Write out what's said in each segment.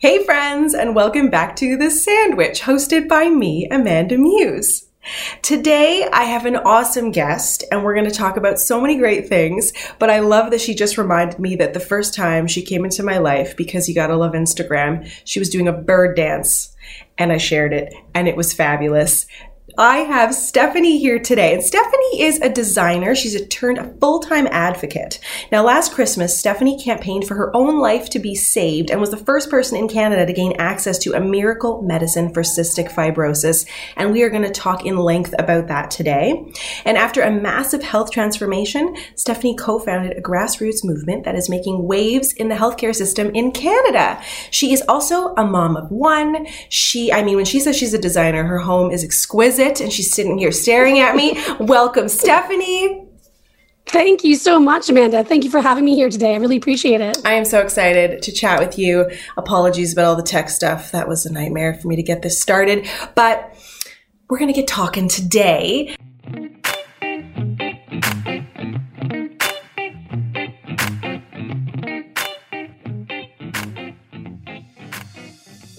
Hey, friends, and welcome back to The Sandwich, hosted by me, Amanda Muse. Today, I have an awesome guest, and we're going to talk about so many great things. But I love that she just reminded me that the first time she came into my life, because you gotta love Instagram, she was doing a bird dance, and I shared it, and it was fabulous. I have Stephanie here today. And Stephanie is a designer. She's a turned a full-time advocate. Now, last Christmas, Stephanie campaigned for her own life to be saved and was the first person in Canada to gain access to a miracle medicine for cystic fibrosis. And we are going to talk in length about that today. And after a massive health transformation, Stephanie co-founded a grassroots movement that is making waves in the healthcare system in Canada. She is also a mom of one. She, I mean, when she says she's a designer, her home is exquisite and she's sitting here staring at me. Welcome, Stephanie. Thank you so much, Amanda. Thank you for having me here today. I really appreciate it. I am so excited to chat with you. Apologies about all the tech stuff. That was a nightmare for me to get this started, but we're going to get talking today.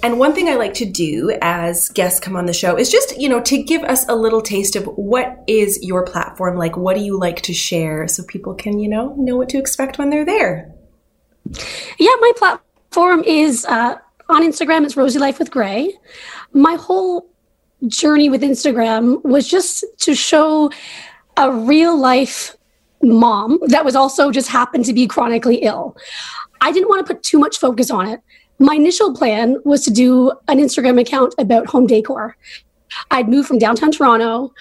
And one thing I like to do as guests come on the show is just, you know, to give us a little taste of what is your platform like? What do you like to share so people can, you know, know what to expect when they're there? Yeah, my platform is uh, on Instagram. It's Rosy Life with Gray. My whole journey with Instagram was just to show a real life mom that was also just happened to be chronically ill. I didn't want to put too much focus on it my initial plan was to do an Instagram account about home decor. I'd moved from downtown Toronto.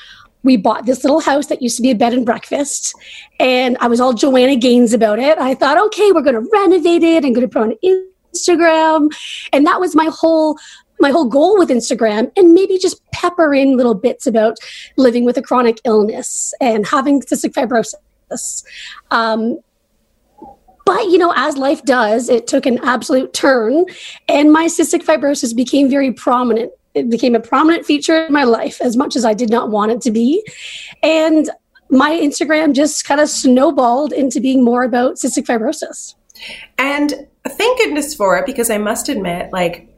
We bought this little house that used to be a bed and breakfast, and I was all Joanna Gaines about it. I thought, okay, we're going to renovate it and going to put on Instagram, and that was my whole my whole goal with Instagram, and maybe just pepper in little bits about living with a chronic illness and having cystic fibrosis. Um, but, you know, as life does, it took an absolute turn and my cystic fibrosis became very prominent. It became a prominent feature in my life as much as I did not want it to be. And my Instagram just kind of snowballed into being more about cystic fibrosis. And thank goodness for it because I must admit, like,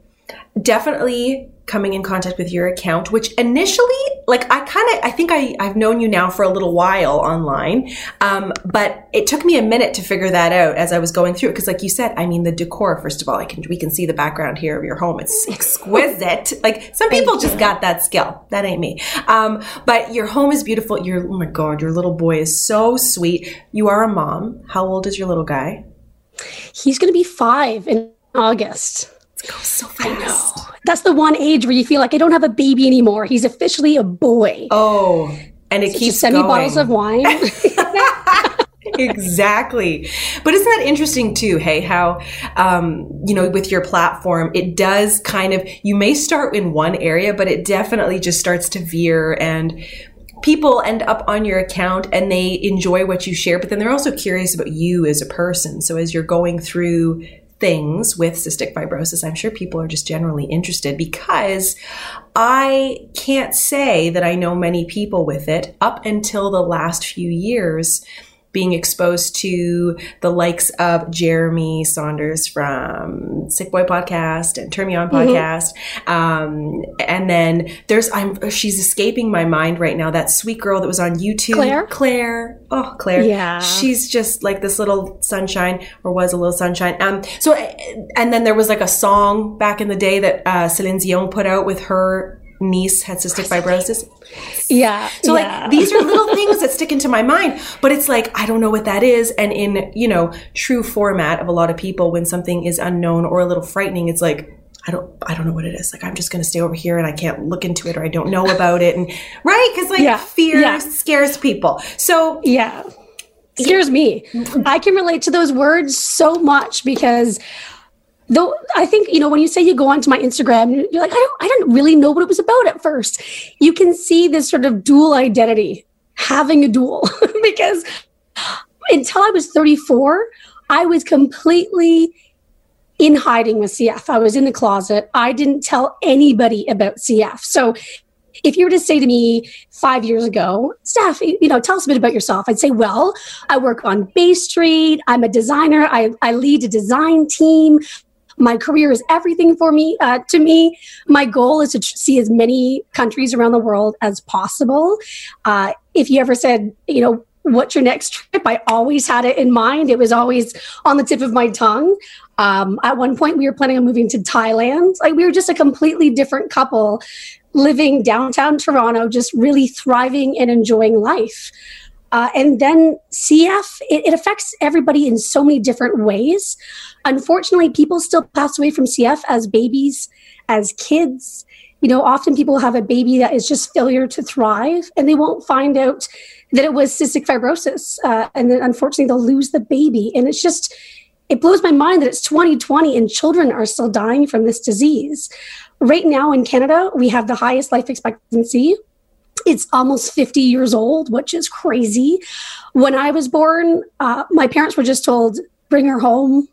definitely coming in contact with your account, which initially, like I kind of, I think I, I've known you now for a little while online. Um, but it took me a minute to figure that out as I was going through it. Cause like you said, I mean, the decor, first of all, I can, we can see the background here of your home. It's exquisite. like some people just got that skill. That ain't me. Um, but your home is beautiful. Your, oh my God, your little boy is so sweet. You are a mom. How old is your little guy? He's going to be five in August. It goes so fast that's the one age where you feel like I don't have a baby anymore. He's officially a boy. Oh, and it so keeps send going. me bottles of wine. exactly. But isn't that interesting too? Hey, how, um, you know, with your platform, it does kind of, you may start in one area, but it definitely just starts to veer and people end up on your account and they enjoy what you share, but then they're also curious about you as a person. So as you're going through things with cystic fibrosis, I'm sure people are just generally interested because I can't say that I know many people with it up until the last few years being exposed to the likes of Jeremie Saunders from Sick Boy podcast and Turn Me On mm-hmm. podcast. Mm-hmm. Um, and then there's, I'm, she's escaping my mind right now. That sweet girl that was on YouTube. Claire? Claire. Oh, Claire. Yeah. She's just like this little sunshine or was a little sunshine. Um, so, and then there was like a song back in the day that, uh, Celine Dion put out with her niece had cystic fibrosis. Yeah. So yeah. like these are little things that stick into my mind, but it's like I don't know what that is and in, you know, true format of a lot of people when something is unknown or a little frightening, it's like I don't I don't know what it is. Like I'm just going to stay over here and I can't look into it or I don't know about it and right cuz like yeah. fear yeah. scares people. So Yeah. Scares me. Mm-hmm. I can relate to those words so much because though I think you know when you say you go onto my Instagram, you're like I don't I didn't really know what it was about at first. You can see this sort of dual identity, having a dual, because until I was 34, I was completely in hiding with CF. I was in the closet. I didn't tell anybody about CF. So if you were to say to me five years ago, Steph, you know, tell us a bit about yourself, I'd say, well, I work on Bay Street. I'm a designer. I, I lead a design team my career is everything for me. Uh, to me, my goal is to tr- see as many countries around the world as possible. Uh, if you ever said, you know, what's your next trip? I always had it in mind. It was always on the tip of my tongue. Um, at one point, we were planning on moving to Thailand. Like we were just a completely different couple living downtown Toronto, just really thriving and enjoying life. Uh, and then CF, it, it, affects everybody in so many different ways. Unfortunately, people still pass away from CF as babies, as kids. You know, often people have a baby that is just failure to thrive, and they won't find out that it was cystic fibrosis. Uh, and then unfortunately, they'll lose the baby. And it's just, it blows my mind that it's 2020 and children are still dying from this disease. Right now in Canada, we have the highest life expectancy it's almost 50 years old, which is crazy. When I was born, uh, my parents were just told, bring her home,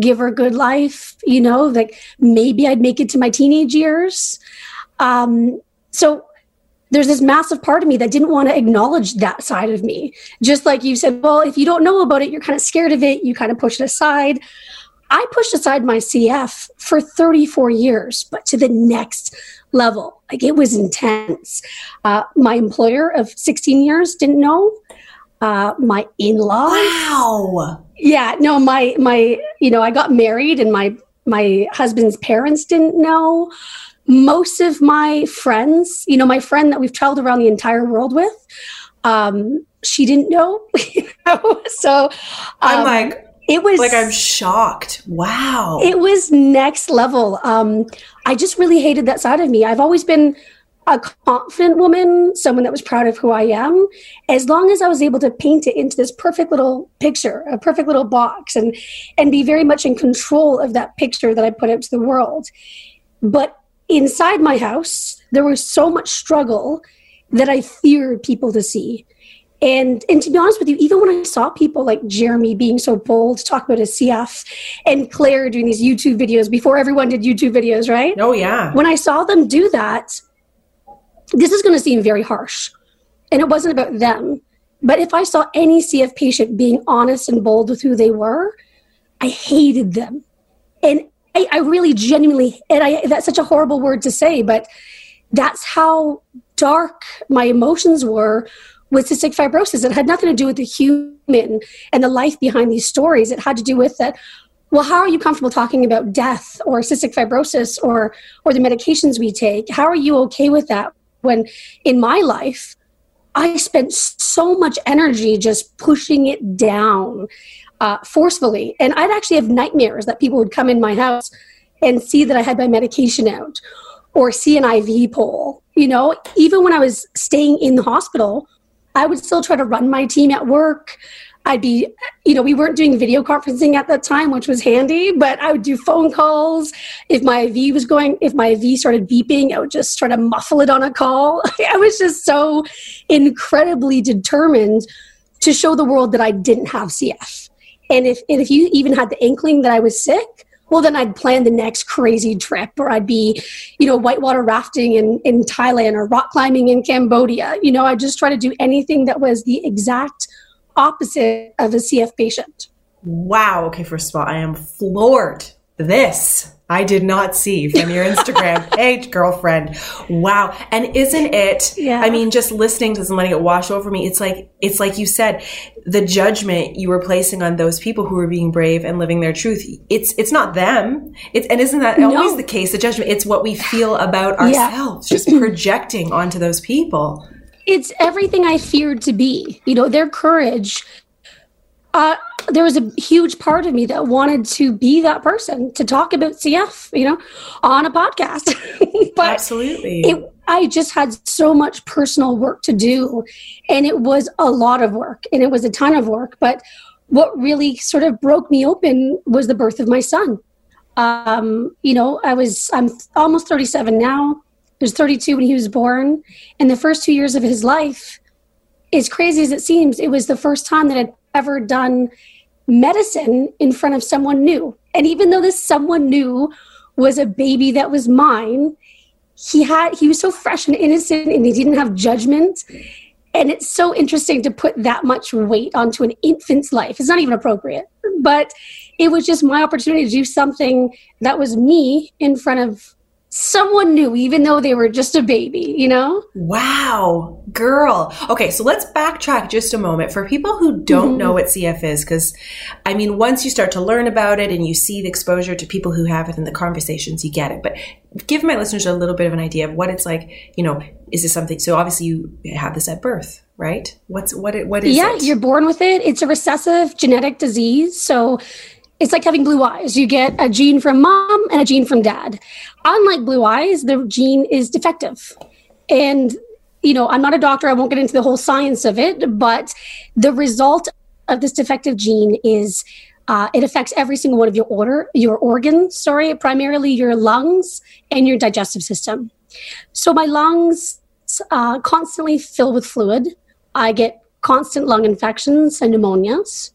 give her a good life, you know, like maybe I'd make it to my teenage years. Um, so there's this massive part of me that didn't want to acknowledge that side of me. Just like you said, well, if you don't know about it, you're kind of scared of it, you kind of push it aside. I pushed aside my CF for 34 years, but to the next level. Like it was intense. Uh, my employer of 16 years didn't know. Uh, my in-laws. Wow. Yeah. No, my my you know I got married and my my husband's parents didn't know. Most of my friends, you know, my friend that we've traveled around the entire world with, um, she didn't know. You know? so um, I'm like, it was like I'm shocked. Wow. It was next level. Um, I just really hated that side of me. I've always been a confident woman, someone that was proud of who I am, as long as I was able to paint it into this perfect little picture, a perfect little box, and and be very much in control of that picture that I put out to the world. But inside my house, there was so much struggle that I feared people to see. And and to be honest with you, even when I saw people like Jeremy being so bold to talk about his CF and Claire doing these YouTube videos before everyone did YouTube videos, right? Oh yeah. When I saw them do that, this is going to seem very harsh. And it wasn't about them. But if I saw any CF patient being honest and bold with who they were, I hated them. And I, I really genuinely, and I, that's such a horrible word to say, but that's how dark my emotions were with cystic fibrosis. It had nothing to do with the human and the life behind these stories. It had to do with that. Well, how are you comfortable talking about death or cystic fibrosis or or the medications we take? How are you okay with that when in my life I spent so much energy just pushing it down uh, forcefully, and I'd actually have nightmares that people would come in my house and see that I had my medication out or see an IV pole. You know, even when I was staying in the hospital, I would still try to run my team at work. I'd be, you know, we weren't doing video conferencing at that time, which was handy, but I would do phone calls. If my IV was going, if my IV started beeping, I would just try to muffle it on a call. I was just so incredibly determined to show the world that I didn't have CF. And if, and if you even had the inkling that I was sick, well then i'd plan the next crazy trip or i'd be you know whitewater rafting in, in thailand or rock climbing in cambodia you know i just try to do anything that was the exact opposite of a cf patient wow okay first of all i am floored this I did not see from your Instagram page, girlfriend. Wow. And isn't it, yeah. I mean, just listening to this and letting it wash over me, it's like, it's like you said, the judgment you were placing on those people who were being brave and living their truth. It's, it's not them. It's, and isn't that no. always the case, the judgment? It's what we feel about ourselves, yeah. just projecting onto those people. It's everything I feared to be. You know, their courage uh, there was a huge part of me that wanted to be that person to talk about CF, you know, on a podcast. but Absolutely. It, I just had so much personal work to do, and it was a lot of work, and it was a ton of work. But what really sort of broke me open was the birth of my son. Um, you know, I was I'm almost 37 now. Was 32 when he was born, and the first two years of his life, as crazy as it seems, it was the first time that I'd ever done medicine in front of someone new. And even though this someone new was a baby that was mine, he had he was so fresh and innocent and he didn't have judgment. And it's so interesting to put that much weight onto an infant's life. It's not even appropriate. But it was just my opportunity to do something that was me in front of someone knew, even though they were just a baby, you know? Wow, girl. Okay, so let's backtrack just a moment for people who don't mm-hmm. know what CF is, because I mean, once you start to learn about it and you see the exposure to people who have it in the conversations, you get it. But give my listeners a little bit of an idea of what it's like. You know, is this something? So obviously, you have this at birth, right? What's what? It, what is? Yeah, it? you're born with it. It's a recessive genetic disease. So it's like having blue eyes. You get a gene from mom and a gene from dad. Unlike blue eyes, the gene is defective. And, you know, I'm not a doctor, I won't get into the whole science of it, but the result of this defective gene is uh, it affects every single one of your order, your organs, sorry, primarily your lungs and your digestive system. So my lungs uh, constantly fill with fluid. I get constant lung infections and pneumonias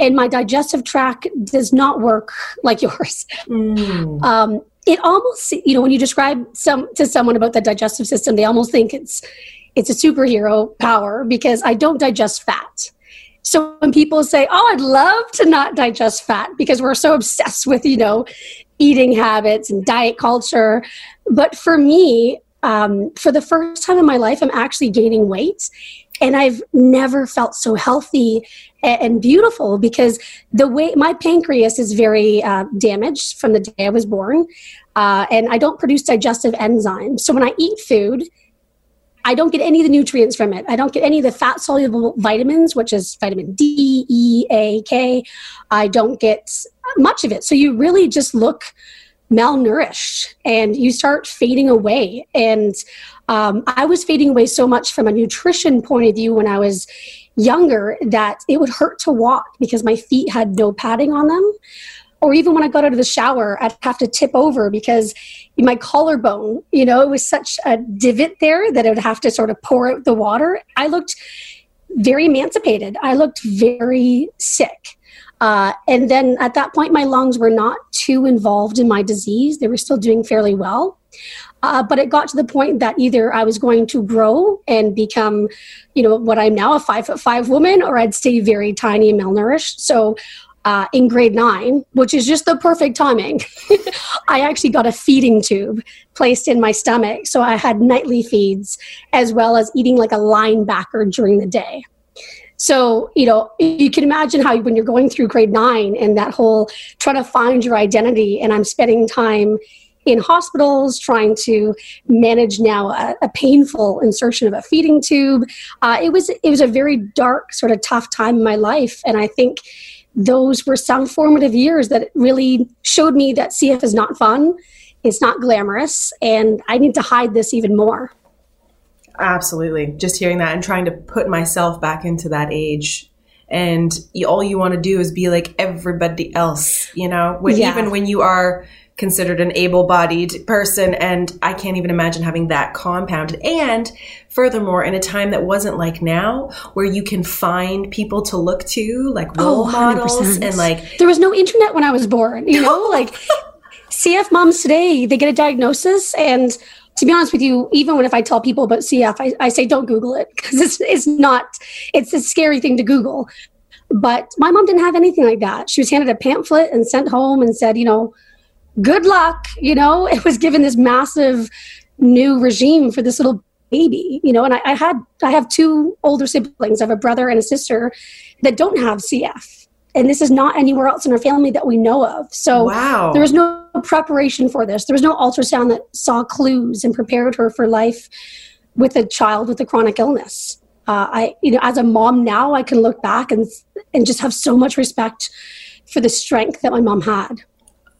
and my digestive tract does not work like yours. Mm. Um, it almost, you know, when you describe some to someone about the digestive system, they almost think it's it's a superhero power because I don't digest fat. So when people say, "Oh, I'd love to not digest fat," because we're so obsessed with you know eating habits and diet culture, but for me, um, for the first time in my life, I'm actually gaining weight, and I've never felt so healthy and beautiful because the way my pancreas is very uh, damaged from the day I was born, uh, and I don't produce digestive enzymes. So when I eat food, I don't get any of the nutrients from it. I don't get any of the fat soluble vitamins, which is vitamin D, E, A, K. I don't get much of it. So you really just look malnourished and you start fading away. And um, I was fading away so much from a nutrition point of view when I was younger that it would hurt to walk because my feet had no padding on them. Or even when I got out of the shower, I'd have to tip over because my collarbone, you know, it was such a divot there that I would have to sort of pour out the water. I looked very emancipated. I looked very sick. Uh, and then at that point, my lungs were not too involved in my disease. They were still doing fairly well. Uh, but it got to the point that either I was going to grow and become, you know, what I'm now a five foot five woman, or I'd stay very tiny and malnourished. So uh, in grade nine, which is just the perfect timing, I actually got a feeding tube placed in my stomach. So I had nightly feeds as well as eating like a linebacker during the day. So, you know, you can imagine how when you're going through grade nine and that whole trying to find your identity, and I'm spending time in hospitals trying to manage now a, a painful insertion of a feeding tube. Uh, it was it was a very dark, sort of tough time in my life, and I think those were some formative years that really showed me that CF is not fun, it's not glamorous, and I need to hide this even more. Absolutely. Just hearing that and trying to put myself back into that age and all you want to do is be like everybody else, you know, when, yeah. even when you are considered an able-bodied person and i can't even imagine having that compounded and furthermore in a time that wasn't like now where you can find people to look to like oh, role oh, models and like there was no internet when i was born you know like cf moms today they get a diagnosis and to be honest with you, even when if I tell people about CF, I, I say don't Google it because it's it's not it's a scary thing to Google. But my mom didn't have anything like that. She was handed a pamphlet and sent home and said, you know, good luck. You know, it was given this massive new regime for this little baby, you know, and I, I had, I have two older siblings. I have a brother and a sister that don't have CF. And this is not anywhere else in our family that we know of. So wow. there was no preparation for this. There was no ultrasound that saw clues and prepared her for life with a child with a chronic illness. Uh, I, you know, as a mom now, I can look back and and just have so much respect for the strength that my mom had.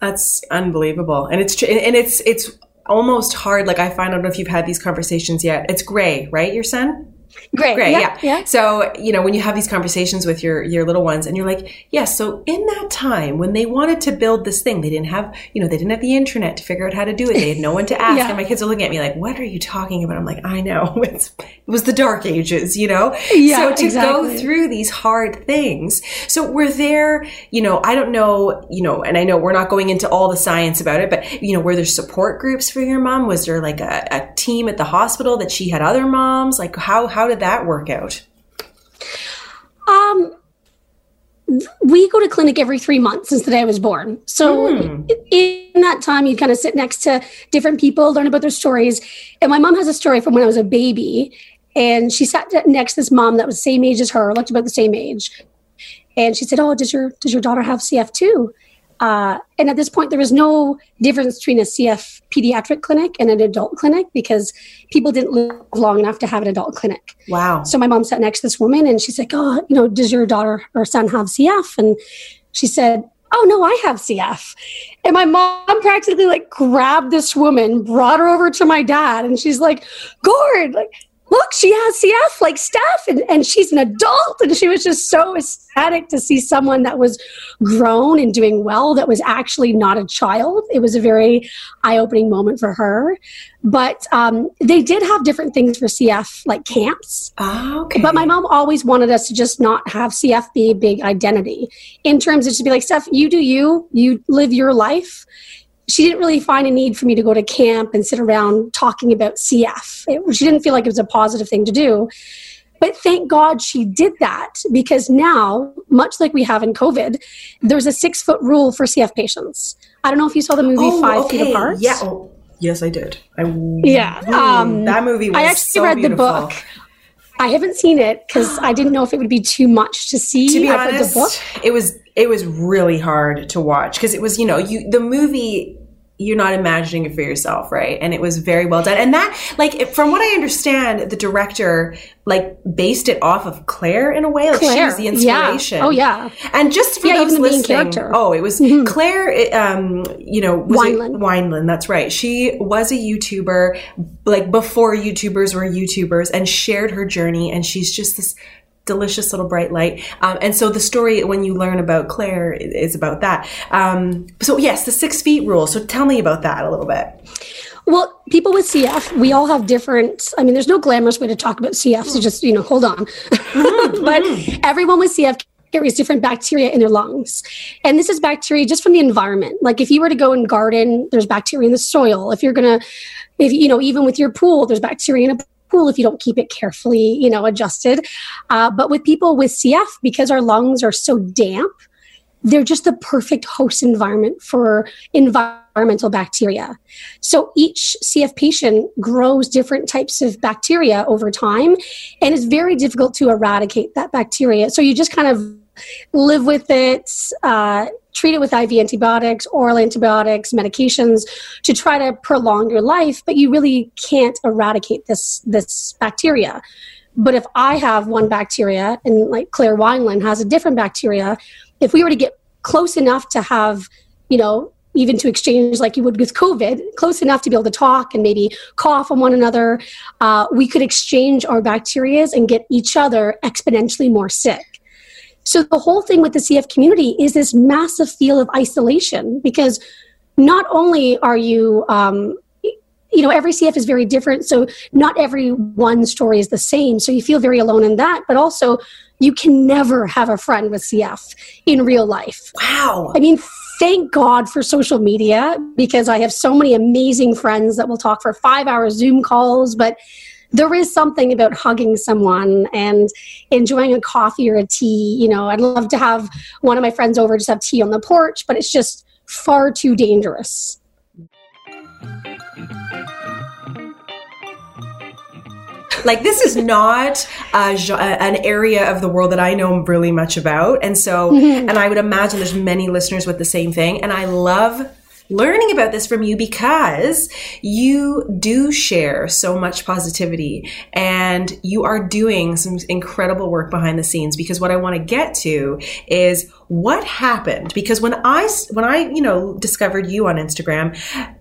That's unbelievable, and it's and it's it's almost hard. Like I find, I don't know if you've had these conversations yet. It's Gray, right? Your son. Great. Great. Yeah, yeah. yeah. So, you know, when you have these conversations with your, your little ones and you're like, yes, yeah, so in that time when they wanted to build this thing, they didn't have, you know, they didn't have the internet to figure out how to do it. They had no one to ask. yeah. And my kids are looking at me like, what are you talking about? I'm like, I know. It's, it was the dark ages, you know? Yeah, so to exactly. go through these hard things. So we're there, you know, I don't know, you know, and I know we're not going into all the science about it, but, you know, were there support groups for your mom? Was there like a, a team at the hospital that she had other moms? Like how, how did that work out? Um, we go to clinic every three months since the day I was born. So mm. in that time, you kind of sit next to different people, learn about their stories. And my mom has a story from when I was a baby, and she sat next to this mom that was the same age as her, looked about the same age, and she said, "Oh, does your does your daughter have CF too?" Uh, and at this point, there was no difference between a CF pediatric clinic and an adult clinic because people didn't live long enough to have an adult clinic. Wow. So my mom sat next to this woman and she's like, Oh, you know, does your daughter or son have CF? And she said, Oh, no, I have CF. And my mom practically like grabbed this woman, brought her over to my dad, and she's like, Gord, like, look, she has CF like Steph, and, and she's an adult. And she was just so ecstatic to see someone that was grown and doing well that was actually not a child. It was a very eye opening moment for her. But um, they did have different things for CF, like camps. Oh, okay. But my mom always wanted us to just not have CF be a big identity in terms of just be like, Steph, you do you, you live your life she didn't really find a need for me to go to camp and sit around talking about CF. It, she didn't feel like it was a positive thing to do. But thank God she did that because now, much like we have in COVID, there's a six foot rule for CF patients. I don't know if you saw the movie oh, Five okay. Feet Apart. Yeah. Oh, yes, I did. I, yeah. Um, that movie I actually so read beautiful. the book. I haven't seen it because I didn't know if it would be too much to see. To be honest, it was it was really hard to watch because it was you know you the movie you're not imagining it for yourself, right? And it was very well done. And that, like, from what I understand, the director like based it off of Claire in a way. Like Claire. she was the inspiration. Yeah. Oh yeah. And just for yeah, those listening, character. oh, it was mm-hmm. Claire. Um, you know, was Wineland. It, Wineland. That's right. She was a YouTuber, like before YouTubers were YouTubers, and shared her journey. And she's just this delicious little bright light. Um, and so the story, when you learn about Claire, is about that. Um, so yes, the six feet rule. So tell me about that a little bit. Well, people with CF, we all have different. I mean, there's no glamorous way to talk about CF. So just you know, hold on. Mm-hmm. but mm-hmm. everyone with CF carries different bacteria in their lungs. And this is bacteria just from the environment. Like if you were to go and garden, there's bacteria in the soil. If you're going to, if you know, even with your pool, there's bacteria in a pool if you don't keep it carefully, you know, adjusted. Uh, but with people with CF, because our lungs are so damp, they're just the perfect host environment for environmental bacteria. So each CF patient grows different types of bacteria over time, and it's very difficult to eradicate that bacteria. So you just kind of live with it, uh, treat it with IV antibiotics, oral antibiotics, medications to try to prolong your life, but you really can't eradicate this this bacteria. But if I have one bacteria and like Claire Wineland has a different bacteria, if we were to get close enough to have, you know, even to exchange like you would with COVID, close enough to be able to talk and maybe cough on one another, uh, we could exchange our bacterias and get each other exponentially more sick. So the whole thing with the CF community is this massive feel of isolation because not only are you, um, you know, every CF is very different. So not every one story is the same. So you feel very alone in that, but also you can never have a friend with CF in real life. Wow. I mean, thank God for social media because I have so many amazing friends that will talk for five hour Zoom calls, but there is something about hugging someone and enjoying a coffee or a tea. You know, I'd love to have one of my friends over just have tea on the porch, but it's just far too dangerous. like this is not a, an area of the world that I know really much about, and so, mm-hmm. and I would imagine there's many listeners with the same thing, and I love learning about this from you because you do share so much positivity and you are doing some incredible work behind the scenes because what I want to get to is what happened because when i when i you know discovered you on instagram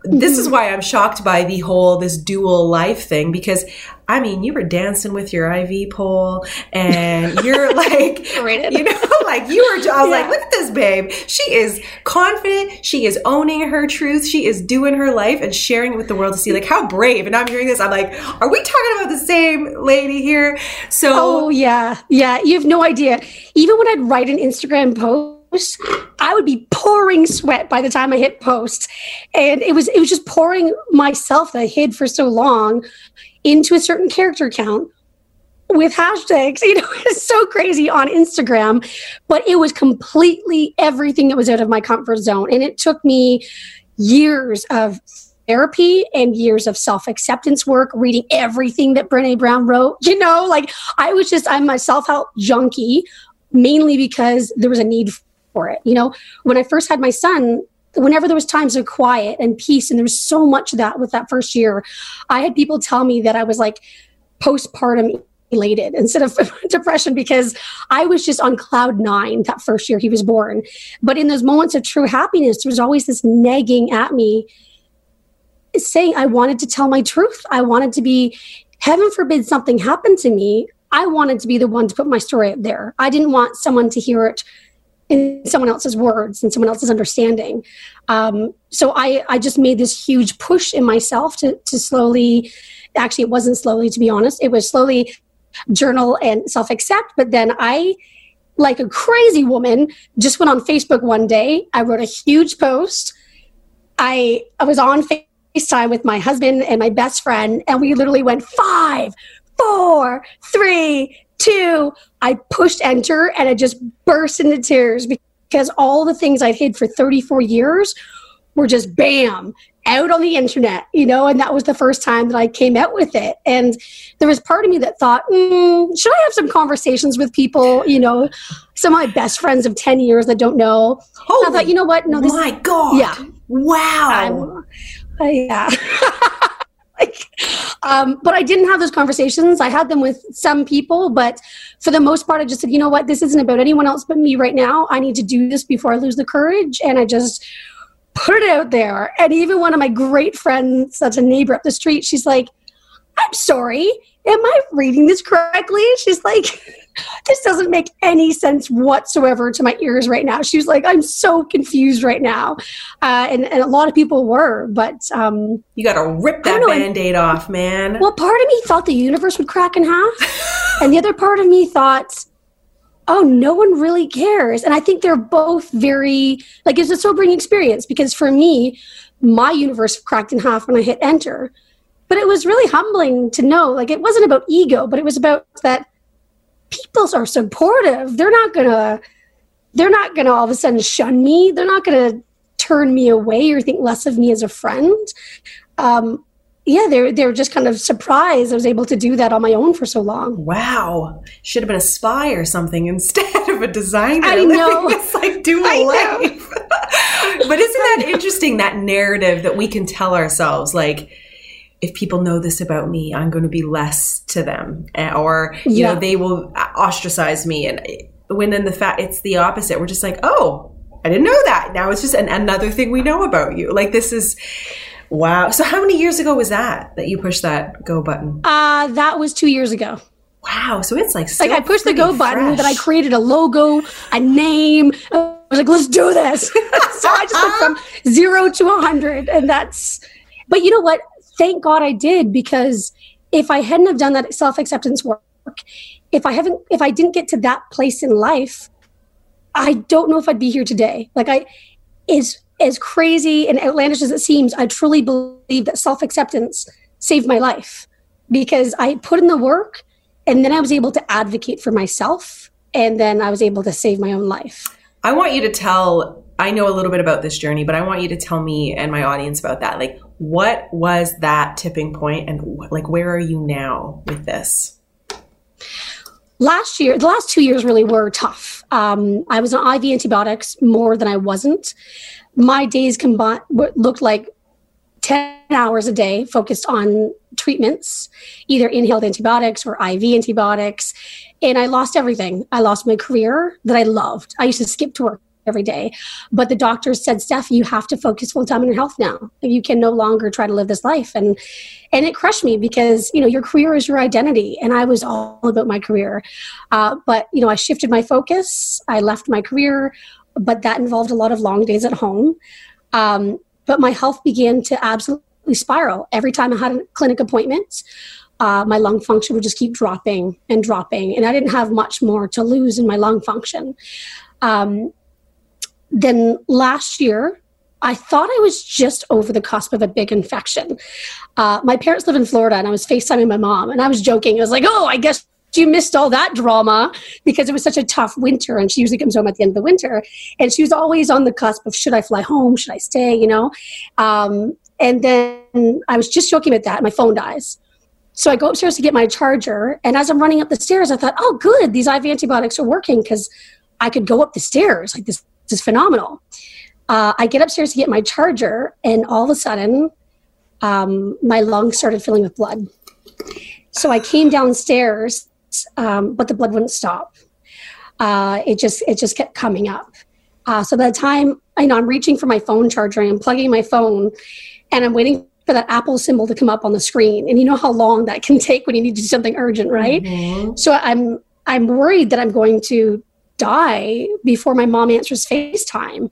this is mm-hmm. why i'm shocked by the whole this dual life thing because I mean, you were dancing with your IV pole and you're like, you know, like you were, I was yeah. like, look at this babe. She is confident. She is owning her truth. She is doing her life and sharing it with the world to see like how brave. And I'm hearing this. I'm like, are we talking about the same lady here? So, oh yeah. Yeah. You have no idea. Even when I'd write an Instagram post, I would be pouring sweat by the time I hit post. And it was it was just pouring myself that I hid for so long into a certain character count with hashtags. You know, it's so crazy on Instagram, but it was completely everything that was out of my comfort zone. And it took me years of therapy and years of self acceptance work, reading everything that Brene Brown wrote. You know, like I was just, I'm a self help junkie mainly because there was a need for it. You know, when I first had my son, whenever there was times of quiet and peace, and there was so much of that with that first year, I had people tell me that I was like postpartum elated instead of depression because I was just on cloud nine that first year he was born. But in those moments of true happiness, there was always this nagging at me saying I wanted to tell my truth. I wanted to be, heaven forbid something happened to me. I wanted to be the one to put my story out there. I didn't want someone to hear it in someone else's words and someone else's understanding. Um, so I, I just made this huge push in myself to, to slowly, actually, it wasn't slowly, to be honest, it was slowly journal and self accept. But then I, like a crazy woman, just went on Facebook one day. I wrote a huge post. I, I was on FaceTime with my husband and my best friend, and we literally went five, four, three, two. I pushed enter and I just burst into tears because all the things I'd hid for 34 years were just bam out on the internet, you know, and that was the first time that I came out with it. And there was part of me that thought, mm, should I have some conversations with people, you know, some of my best friends of 10 years that don't know? Holy I thought, you know what? No, this my God. Yeah. Wow. Uh, yeah. like, um, but I didn't have those conversations. I had them with some people, but for the most part, I just said, you know what, this isn't about anyone else but me right now. I need to do this before I lose the courage. And I just put it out there. And even one of my great friends, that's a neighbor up the street, she's like, I'm sorry, am I reading this correctly? She's like, this doesn't make any sense whatsoever to my ears right now. She was like, I'm so confused right now. Uh, and, and a lot of people were, but. Um, you got to rip that band aid off, man. Well, part of me thought the universe would crack in half. and the other part of me thought, oh, no one really cares. And I think they're both very, like, it's a sobering experience because for me, my universe cracked in half when I hit enter. But it was really humbling to know, like, it wasn't about ego, but it was about that people are supportive. They're not to, they're not to all of a sudden shun me. They're not to turn me away or think less of me as a friend. Um, yeah, they're they're just kind of surprised I was able to do that on my own for so long. Wow, should have been a spy or something instead of a designer. I know. It's like dual life. but isn't that interesting? That narrative that we can tell ourselves, like if people know this about me, I'm going to be less to them, eh, or you yeah. know they will ostracize me. And when in the fact it's the opposite, we're just like, oh, I didn't know that. Now it's just an, another thing we know about you. Like this is Wow. So how many years ago was that that you pushed that go button? Uh that was 2 years ago. Wow. So it's like like I pushed the go fresh. button, that I created a logo, a name. I was like, let's do this. so I just went from 0 to a 100 and that's But you know what? Thank God I did because if I hadn't have done that self-acceptance work, if I haven't if I didn't get to that place in life, I don't know if I'd be here today. Like I is as crazy and outlandish as it seems, I truly believe that self acceptance saved my life because I put in the work and then I was able to advocate for myself and then I was able to save my own life. I want you to tell, I know a little bit about this journey, but I want you to tell me and my audience about that. Like, what was that tipping point and like, where are you now with this? Last year, the last two years really were tough. Um, I was on IV antibiotics more than I wasn't my days combined looked like 10 hours a day focused on treatments, either inhaled antibiotics or IV antibiotics. And I lost everything. I lost my career that I loved. I used to skip to work every day. But the doctors said, Steph, you have to focus full time on your health now. You can no longer try to live this life. And and it crushed me because, you know, your career is your identity. And I was all about my career. Uh, but, you know, I shifted my focus. I left my career but that involved a lot of long days at home. Um, but my health began to absolutely spiral. Every time I had a clinic appointment, uh, my lung function would just keep dropping and dropping, and I didn't have much more to lose in my lung function. Um, then last year, I thought I was just over the cusp of a big infection. Uh, my parents live in Florida, and I was FaceTiming my mom, and I was joking. I was like, "Oh, I guess you missed all that drama because it was such a tough winter and she usually comes home at the end of the winter and she was always on the cusp of should i fly home should i stay you know um, and then i was just joking about that my phone dies so i go upstairs to get my charger and as i'm running up the stairs i thought oh good these iv antibiotics are working because i could go up the stairs like this, is phenomenal uh, i get upstairs to get my charger and all of a sudden um, my lungs started filling with blood so i came downstairs um, but the blood wouldn't stop. Uh, it just it just kept coming up. Uh, so by the time I know I'm reaching for my phone charger, I'm plugging my phone, and I'm waiting for that Apple symbol to come up on the screen. And you know how long that can take when you need to do something urgent, right? Mm-hmm. So I'm I'm worried that I'm going to die before my mom answers FaceTime.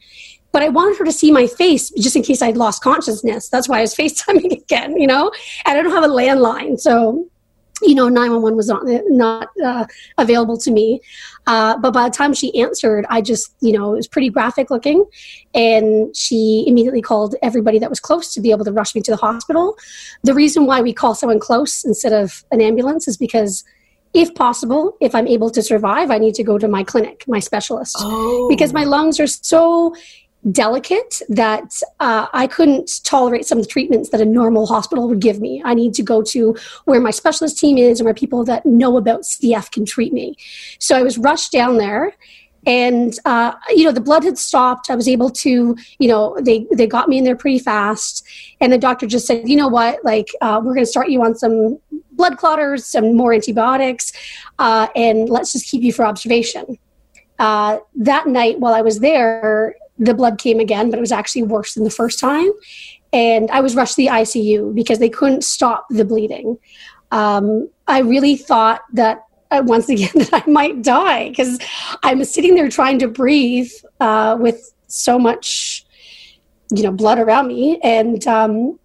But I wanted her to see my face just in case I'd lost consciousness. That's why I was FaceTiming again, you know? And I don't have a landline. So you know 911 was not not uh, available to me uh, but by the time she answered i just you know it was pretty graphic looking and she immediately called everybody that was close to be able to rush me to the hospital the reason why we call someone close instead of an ambulance is because if possible if i'm able to survive i need to go to my clinic my specialist oh. because my lungs are so delicate that uh, I couldn't tolerate some of the treatments that a normal hospital would give me. I need to go to where my specialist team is and where people that know about CF can treat me. So I was rushed down there. And uh, you know the blood had stopped. I was able to, you know, they they got me in there pretty fast. And the doctor just said, you know what, like uh, we're going to start you on some blood clotters, some more antibiotics, uh, and let's just keep you for observation. Uh, that night while I was there, the blood came again, but it was actually worse than the first time. And I was rushed to the ICU because they couldn't stop the bleeding. Um, I really thought that uh, once again that I might die because I was sitting there trying to breathe uh, with so much, you know, blood around me, and um,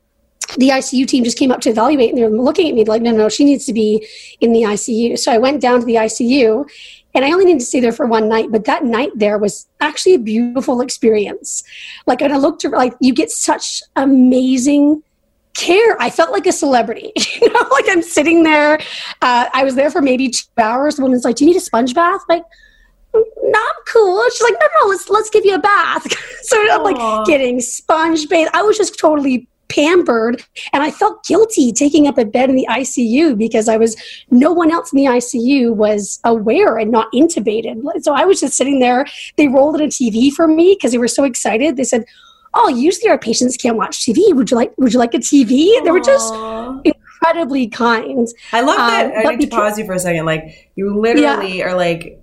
the ICU team just came up to evaluate, and they're looking at me like, "No, no, she needs to be in the ICU." So I went down to the ICU, and I only needed to stay there for one night, but that night there was actually a beautiful experience. Like and I looked at, like you get such amazing care. I felt like a celebrity, you know, like I'm sitting there. Uh, I was there for maybe two hours. The woman's like, "Do you need a sponge bath?" Like, no, I'm cool. She's like, "No, no, let's let's give you a bath." so I'm like getting sponge bathed. I was just totally pampered and I felt guilty taking up a bed in the ICU because I was no one else in the ICU was aware and not intubated. So I was just sitting there. They rolled in a TV for me because they were so excited. They said, "Oh, usually our patients can't watch TV. Would you like Would you like a TV?" Aww. They were just incredibly kind. I love that. Um, I need to pause you for a second. Like you literally yeah. are like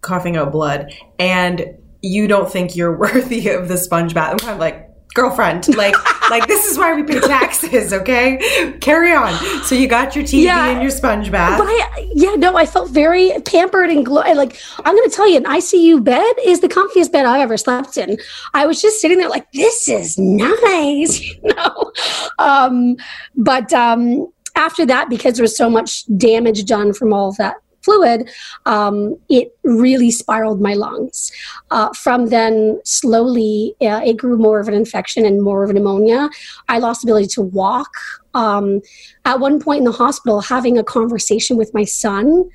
coughing out blood, and you don't think you're worthy of the sponge bath. I'm kind of like girlfriend. Like, like this is why we pay taxes. Okay, carry on. So you got your TV yeah, and your sponge bath. But I, yeah, no, I felt very pampered and glow. Like I'm going to tell you, an ICU bed is the comfiest bed I've ever slept in. I was just sitting there like, this is nice, you know. Um, but um, after that, because there was so much damage done from all of that fluid, um, it really spiraled my lungs. Uh, from then, slowly, uh, it grew more of an infection and more of a pneumonia. I lost ability to walk. Um, at one point in the hospital, having a conversation with my son,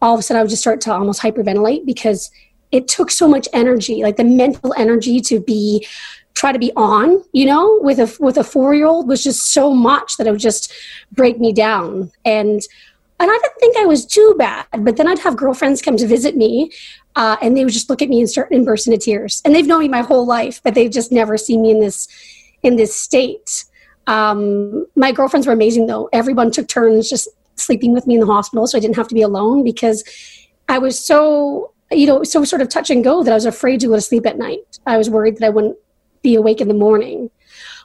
all of a sudden I would just start to almost hyperventilate because it took so much energy, like the mental energy to be try to be on you know with a with a four year old was just so much that it would just break me down and and I didn't think I was too bad. But then I'd have girlfriends come to visit me, uh, and they would just look at me and start and burst into tears. And they've known me my whole life, but they've just never seen me in this in this state. Um, my girlfriends were amazing, though. Everyone took turns just sleeping with me in the hospital, so I didn't have to be alone because I was so you know so sort of touch and go that I was afraid to go to sleep at night. I was worried that I wouldn't be awake in the morning.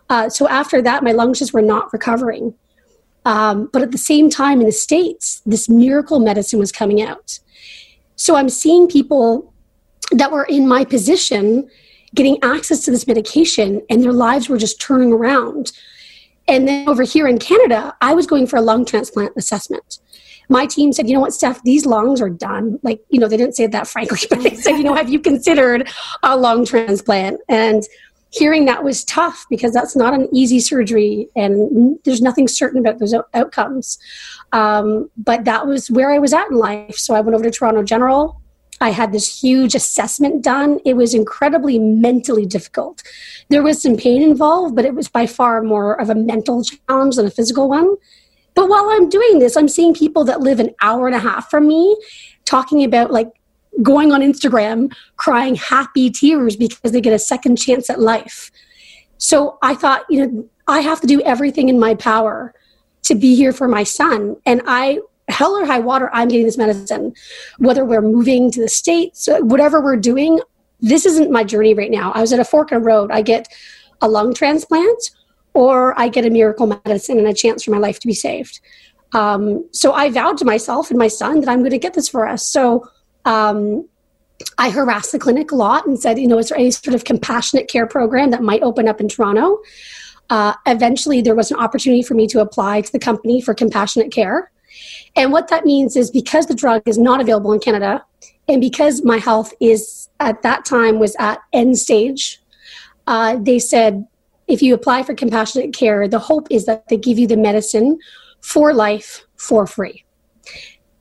Uh, so after that, my lungs just were not recovering. Um, but at the same time, in the States, this miracle medicine was coming out. So I'm seeing people that were in my position getting access to this medication, and their lives were just turning around. And then over here in Canada, I was going for a lung transplant assessment. My team said, you know what, Steph, these lungs are done. Like, you know, they didn't say that frankly, but they said, you know, have you considered a lung transplant? And hearing that was tough because that's not an easy surgery and there's nothing certain about those outcomes. Um, but that was where I was at in life. So I went over to Toronto General. I had this huge assessment done. It was incredibly mentally difficult. There was some pain involved, but it was by far more of a mental challenge than a physical one. But while I'm doing this, I'm seeing people that live an hour and a half from me talking about like going on Instagram crying happy tears because they get a second chance at life. So I thought, you know, I have to do everything in my power to be here for my son. And I, hell or high water, I'm getting this medicine. Whether we're moving to the States, whatever we're doing, this isn't my journey right now. I was at a fork in the road. I get a lung transplant or I get a miracle medicine and a chance for my life to be saved. Um, so I vowed to myself and my son that I'm going to get this for us. So um, I harassed the clinic a lot and said, you know, is there any sort of compassionate care program that might open up in Toronto? Uh, eventually, there was an opportunity for me to apply to the company for compassionate care. And what that means is because the drug is not available in Canada, and because my health is at that time was at end stage, uh, they said if you apply for compassionate care, the hope is that they give you the medicine for life for free.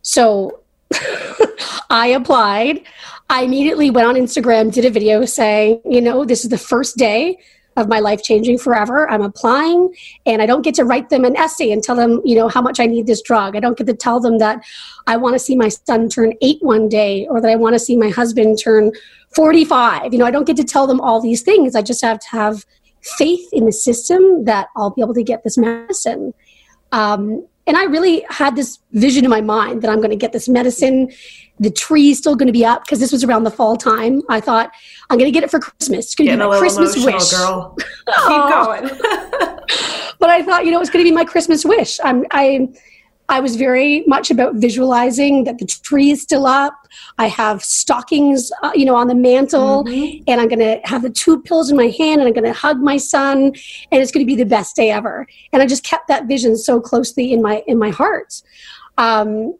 So I applied. I immediately went on Instagram, did a video saying, you know, this is the first day of my life changing forever. I'm applying and I don't get to write them an essay and tell them, you know, how much I need this drug. I don't get to tell them that I want to see my son turn eight one day or that I want to see my husband turn 45. You know, I don't get to tell them all these things. I just have to have faith in the system that I'll be able to get this medicine. Um, and I really had this vision in my mind that I'm going to get this medicine. The tree is still going to be up because this was around the fall time. I thought I'm going to get it for Christmas. It's going to be my Christmas wish. Girl, keep going. but I thought, you know, it's going to be my Christmas wish. I'm, I I was very much about visualizing that the tree is still up. I have stockings, uh, you know, on the mantle, mm-hmm. and I'm going to have the two pills in my hand, and I'm going to hug my son, and it's going to be the best day ever. And I just kept that vision so closely in my in my heart. Um,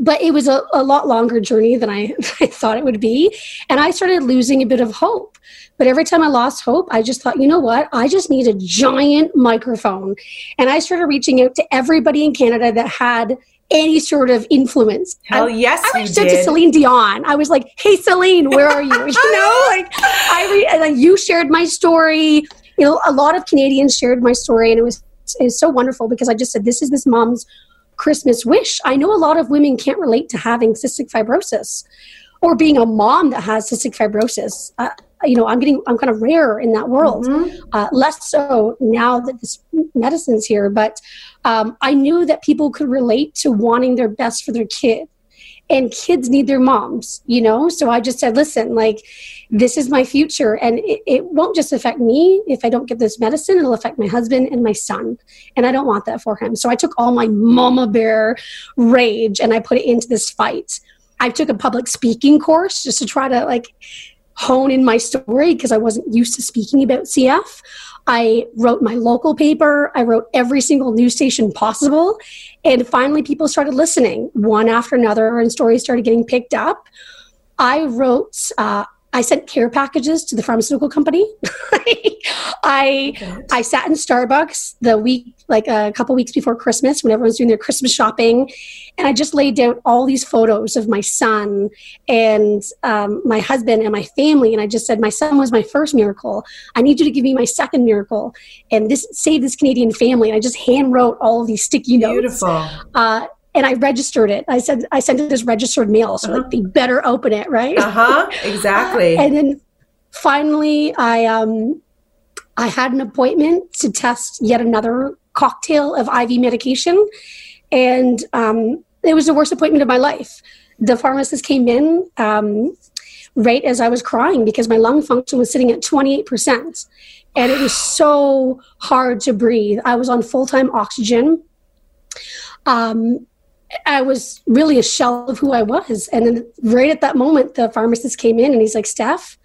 but it was a, a lot longer journey than I, I thought it would be, and I started losing a bit of hope but every time I lost hope, I just thought, you know what? I just need a giant microphone. And I started reaching out to everybody in Canada that had any sort of influence. Hell yes, I, reached out to Celine Dion. I was like, "Hey, Celine, where are you?" you know, like I re- and like you shared my story. You know, a lot of Canadians shared my story, and it was it was so wonderful because I just said, "This is this mom's Christmas wish." I know a lot of women can't relate to having cystic fibrosis or being a mom that has cystic fibrosis. Uh, you know, I'm getting, I'm kind of rare in that world. Mm-hmm. Uh, less so now that this medicine's here, but um, I knew that people could relate to wanting their best for their kid. And kids need their moms, you know? So I just said, listen, like, this is my future. And it, it won't just affect me. If I don't get this medicine, it'll affect my husband and my son. And I don't want that for him. So I took all my mama bear rage and I put it into this fight. I took a public speaking course just to try to like hone in my story because I wasn't used to speaking about CF. I wrote my local paper, I wrote every single news station possible. And finally, people started listening one after another, and stories started getting picked up. I wrote, uh, I sent care packages to the pharmaceutical company. I I sat in Starbucks the week like a couple weeks before Christmas when everyone's doing their Christmas shopping, and I just laid out all these photos of my son and um, my husband and my family, and I just said my son was my first miracle. I need you to give me my second miracle, and this save this Canadian family. And I just hand wrote all of these sticky notes. Beautiful. Uh, and I registered it. I said I sent it as registered mail, so uh-huh. like they better open it, right? Uh huh. Exactly. and then finally, I um, I had an appointment to test yet another cocktail of IV medication, and um, it was the worst appointment of my life. The pharmacist came in um, right as I was crying because my lung function was sitting at twenty eight percent, and it was so hard to breathe. I was on full time oxygen. Um, I was really a shell of who I was. And then right at that moment, the pharmacist came in and he's like, Steph,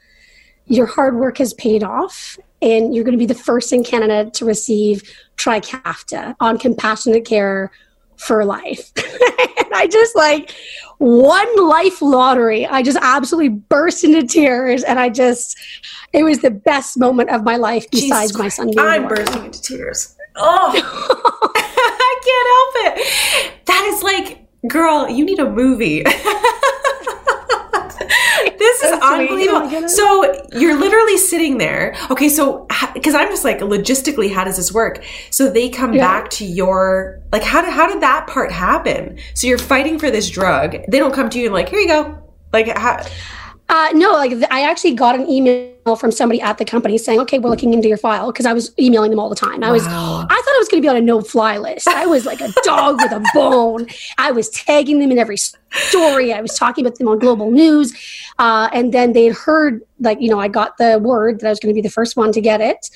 your hard work has paid off and you're going to be the first in Canada to receive Trikafta on compassionate care for life. and I just like one life lottery. I just absolutely burst into tears and I just it was the best moment of my life besides Jesus my son. I'm born. bursting into tears. Oh, I can't help it. That is like, girl, you need a movie. this is unbelievable. So you're literally sitting there. Okay, so because I'm just like logistically, how does this work? So they come yeah. back to your like how did how did that part happen? So you're fighting for this drug. They don't come to you and like here you go. Like how? Uh, no, like I actually got an email from somebody at the company saying, "Okay, we're looking into your file," because I was emailing them all the time. I was, wow. I thought I was going to be on a no-fly list. I was like a dog with a bone. I was tagging them in every story. I was talking about them on global news, uh, and then they had heard, like you know, I got the word that I was going to be the first one to get it,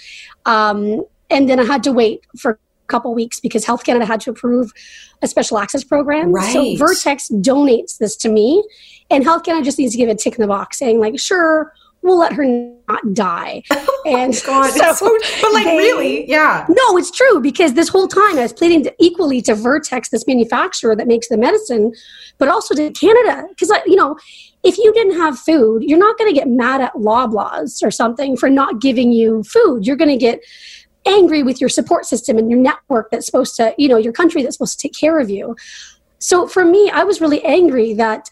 um, and then I had to wait for a couple weeks because Health Canada had to approve a special access program. Right. So Vertex donates this to me, and Health Canada just needs to give a tick in the box saying, like, sure, we'll let her not die. Oh and God, so, so, but like they, really, yeah. No, it's true because this whole time I was pleading to, equally to Vertex, this manufacturer that makes the medicine, but also to Canada because you know if you didn't have food, you're not going to get mad at Loblaws or something for not giving you food. You're going to get angry with your support system and your network that's supposed to, you know, your country that's supposed to take care of you. So for me, I was really angry that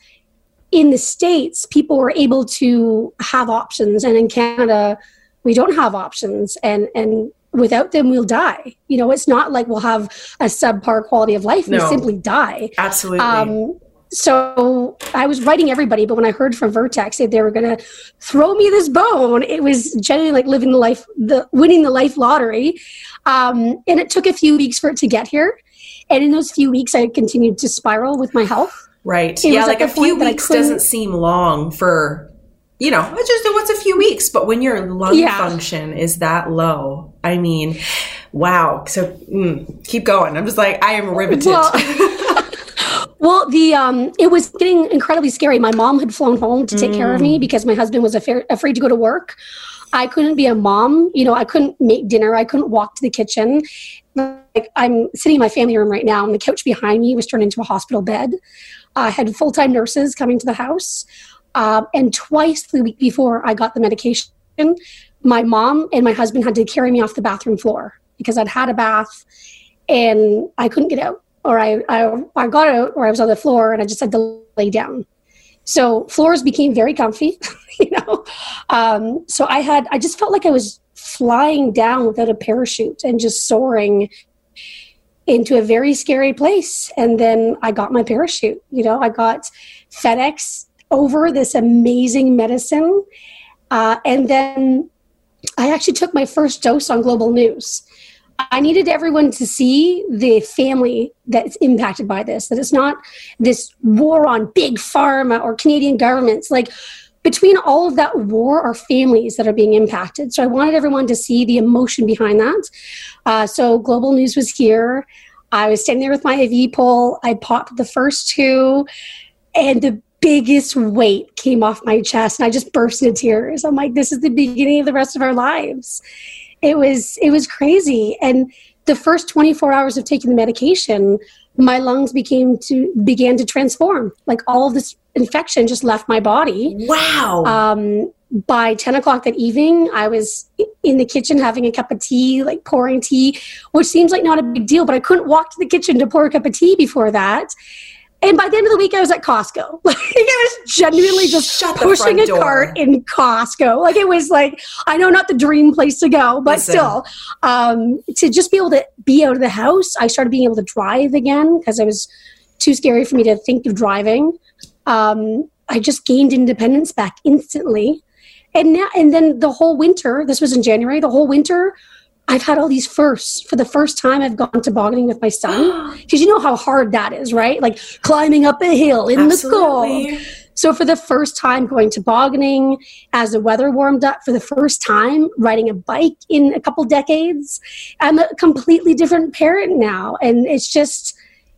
in the States, people were able to have options. And in Canada, we don't have options. And, and without them, we'll die. You know, it's not like we'll have a subpar quality of life. No, we simply die. Absolutely. Um, so I was writing everybody, but when I heard from Vertex that they were going to throw me this bone, it was genuinely like living the life, the winning the life lottery. Um, and it took a few weeks for it to get here. And in those few weeks, I continued to spiral with my health. Right. It yeah, like a few weeks doesn't seem long for, you know, it's just what's a few weeks, but when your lung yeah. function is that low, I mean, wow. So mm, keep going. I'm just like, I am riveted. Well, Well, the um, it was getting incredibly scary. My mom had flown home to take mm. care of me mm. because my husband was afraid, afraid to go to work. I couldn't be a mom. You know, I couldn't make dinner. I couldn't walk to the kitchen. Like I'm sitting in my family room right now, and the couch behind me was turned into a hospital bed. I had full time nurses coming to the house, uh, and twice the week before I got the medication, my mom and my husband had to carry me off the bathroom floor because I'd had a bath and I couldn't get out or I, I, I got out or I was on the floor and I just had to lay down. So floors became very comfy, you know. Um, so I had, I just felt like I was flying down without a parachute and just soaring into a very scary place. And then I got my parachute, you know, I got FedEx over this amazing medicine. Uh, and then I actually took my first dose on Global News. I needed everyone to see the family that's impacted by this, that it's not this war on big pharma or Canadian governments. Like, between all of that war are families that are being impacted. So I wanted everyone to see the emotion behind that. Uh, so Global News was here. I was standing there with my IV pole. I popped the first two, and the biggest weight came off my chest, and I just burst into tears. I'm like, this is the beginning of the rest of our lives it was it was crazy. And the first 24 hours of taking the medication my lungs became to began to transform. Like all of this infection just left my body. Wow. Um, by 10 o'clock that evening i was in the kitchen having a cup of tea like pouring tea which seems like not a big deal but i couldn't walk to the kitchen to pour a cup of tea before that and by the end of the week, I was at Costco. Like I was genuinely just Shut pushing a door. cart in Costco. Like it was like I know not the dream place to go, but Listen. still, um, to just be able to be out of the house. I started being able to drive again because I was too scary for me to think of driving. Um, I just gained independence back instantly, and now and then the whole winter. This was in January. The whole winter I've had all these firsts. For the first time, I've gone tobogganing with my son because you know how hard that is, right? Like climbing up a hill in Absolutely. the cold. So for the first time, going tobogganing as the weather warmed up. For the first time, riding a bike in a couple decades. I'm a completely different parent now, and it's just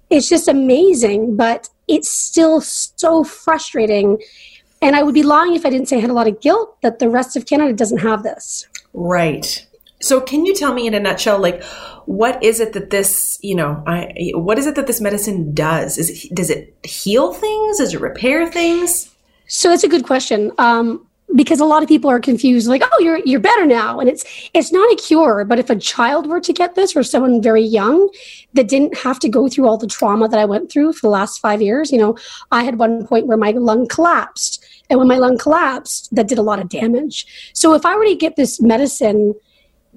it's just amazing. But it's still so frustrating. And I would be lying if I didn't say I had a lot of guilt that the rest of Canada doesn't have this. Right. So, can you tell me in a nutshell, like, what is it that this, you know, I, what is it that this medicine does? Is it, does it heal things? Does it repair things? So that's a good question. Um, because a lot of people are confused like oh you're you're better now and it's it's not a cure but if a child were to get this or someone very young that didn't have to go through all the trauma that I went through for the last 5 years you know I had one point where my lung collapsed and when my lung collapsed that did a lot of damage so if I were to get this medicine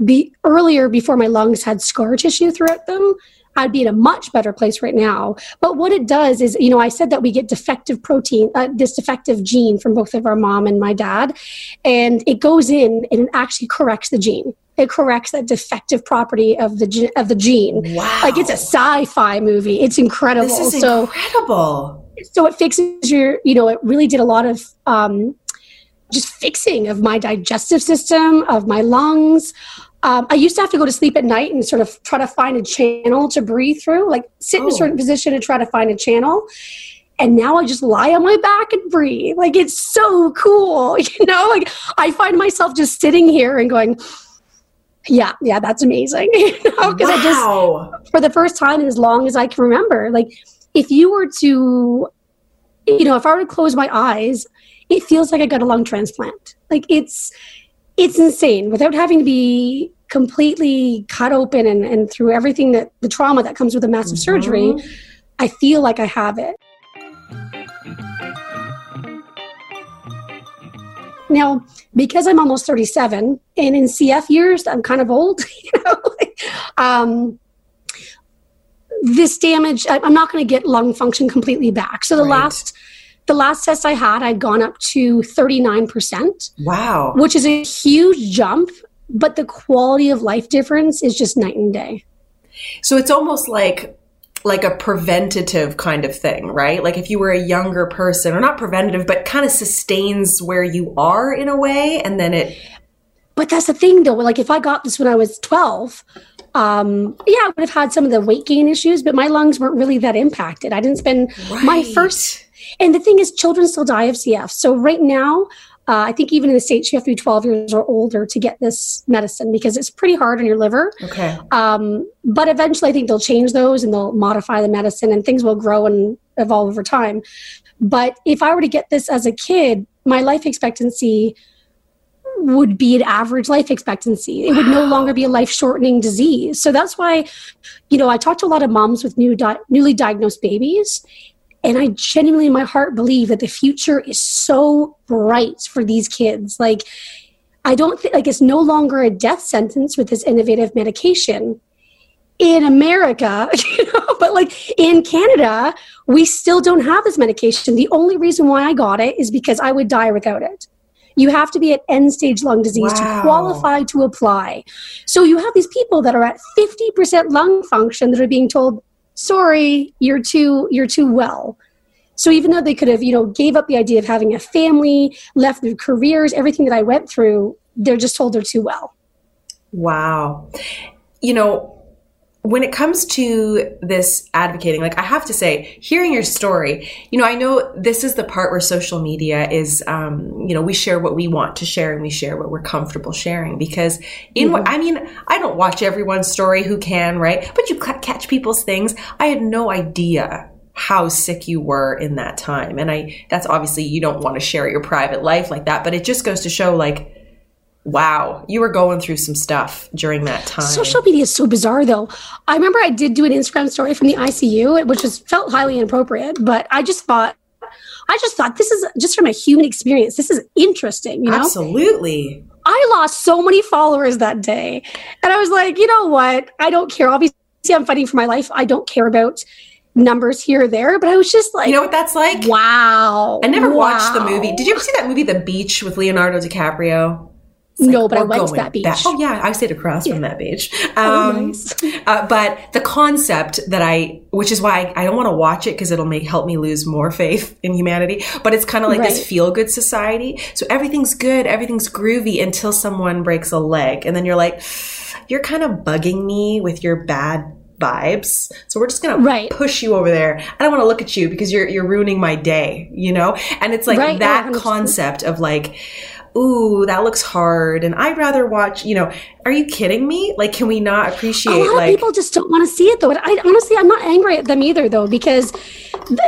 be earlier before my lungs had scar tissue throughout them I'd be in a much better place right now. But what it does is, you know, I said that we get defective protein, uh, this defective gene from both of our mom and my dad, and it goes in and it actually corrects the gene. It corrects that defective property of the of the gene. Wow! Like it's a sci-fi movie. It's incredible. This is so, incredible. So it fixes your, you know, it really did a lot of um, just fixing of my digestive system, of my lungs, um, I used to have to go to sleep at night and sort of try to find a channel to breathe through, like sit in a certain oh. position and try to find a channel. And now I just lie on my back and breathe. Like it's so cool, you know. Like I find myself just sitting here and going, "Yeah, yeah, that's amazing." you know, because wow. I just for the first time as long as I can remember, like if you were to, you know, if I were to close my eyes, it feels like I got a lung transplant. Like it's it's insane without having to be completely cut open and, and through everything that the trauma that comes with a massive mm-hmm. surgery i feel like i have it now because i'm almost 37 and in cf years i'm kind of old you know um, this damage i'm not going to get lung function completely back so the right. last the last test I had, I'd gone up to 39%. Wow. Which is a huge jump, but the quality of life difference is just night and day. So it's almost like like a preventative kind of thing, right? Like if you were a younger person, or not preventative, but kind of sustains where you are in a way, and then it. But that's the thing, though. Like if I got this when I was 12, um, yeah, I would have had some of the weight gain issues, but my lungs weren't really that impacted. I didn't spend right. my first and the thing is, children still die of CF. So right now, uh, I think even in the States, you have to be 12 years or older to get this medicine because it's pretty hard on your liver. Okay. Um, but eventually, I think they'll change those and they'll modify the medicine and things will grow and evolve over time. But if I were to get this as a kid, my life expectancy would be an average life expectancy. It would no longer be a life shortening disease. So that's why, you know, I talk to a lot of moms with new di- newly diagnosed babies, and I genuinely, in my heart, believe that the future is so bright for these kids. Like, I don't think, like, it's no longer a death sentence with this innovative medication in America, you know, but like in Canada, we still don't have this medication. The only reason why I got it is because I would die without it. You have to be at end stage lung disease wow. to qualify to apply. So you have these people that are at 50% lung function that are being told, sorry you're too you're too well. So even though they could have you know gave up the idea of having a family left their careers everything that i went through they're just told they're too well. Wow. You know when it comes to this advocating, like I have to say, hearing your story, you know, I know this is the part where social media is, um, you know, we share what we want to share and we share what we're comfortable sharing because in mm-hmm. what, I mean, I don't watch everyone's story who can, right? But you catch people's things. I had no idea how sick you were in that time. And I, that's obviously you don't want to share your private life like that, but it just goes to show like, Wow, you were going through some stuff during that time. Social media is so bizarre, though. I remember I did do an Instagram story from the ICU, which was felt highly inappropriate, but I just thought, I just thought this is just from a human experience. This is interesting, you know? Absolutely. I lost so many followers that day, and I was like, you know what? I don't care. Obviously, I'm fighting for my life. I don't care about numbers here or there, but I was just like, you know what that's like? Wow. I never wow. watched the movie. Did you ever see that movie, The Beach, with Leonardo DiCaprio? No, but I went to that beach. Back. Oh yeah, I stayed across yeah. from that beach. Oh, um, oh, nice. uh, but the concept that I, which is why I, I don't want to watch it because it'll make help me lose more faith in humanity. But it's kind of like right. this feel good society. So everything's good, everything's groovy until someone breaks a leg, and then you're like, you're kind of bugging me with your bad vibes. So we're just gonna right. push you over there. I don't want to look at you because you're you're ruining my day, you know. And it's like right. that concept of like ooh, that looks hard, and I'd rather watch. You know, are you kidding me? Like, can we not appreciate? A lot like, of people just don't want to see it, though. I honestly, I'm not angry at them either, though, because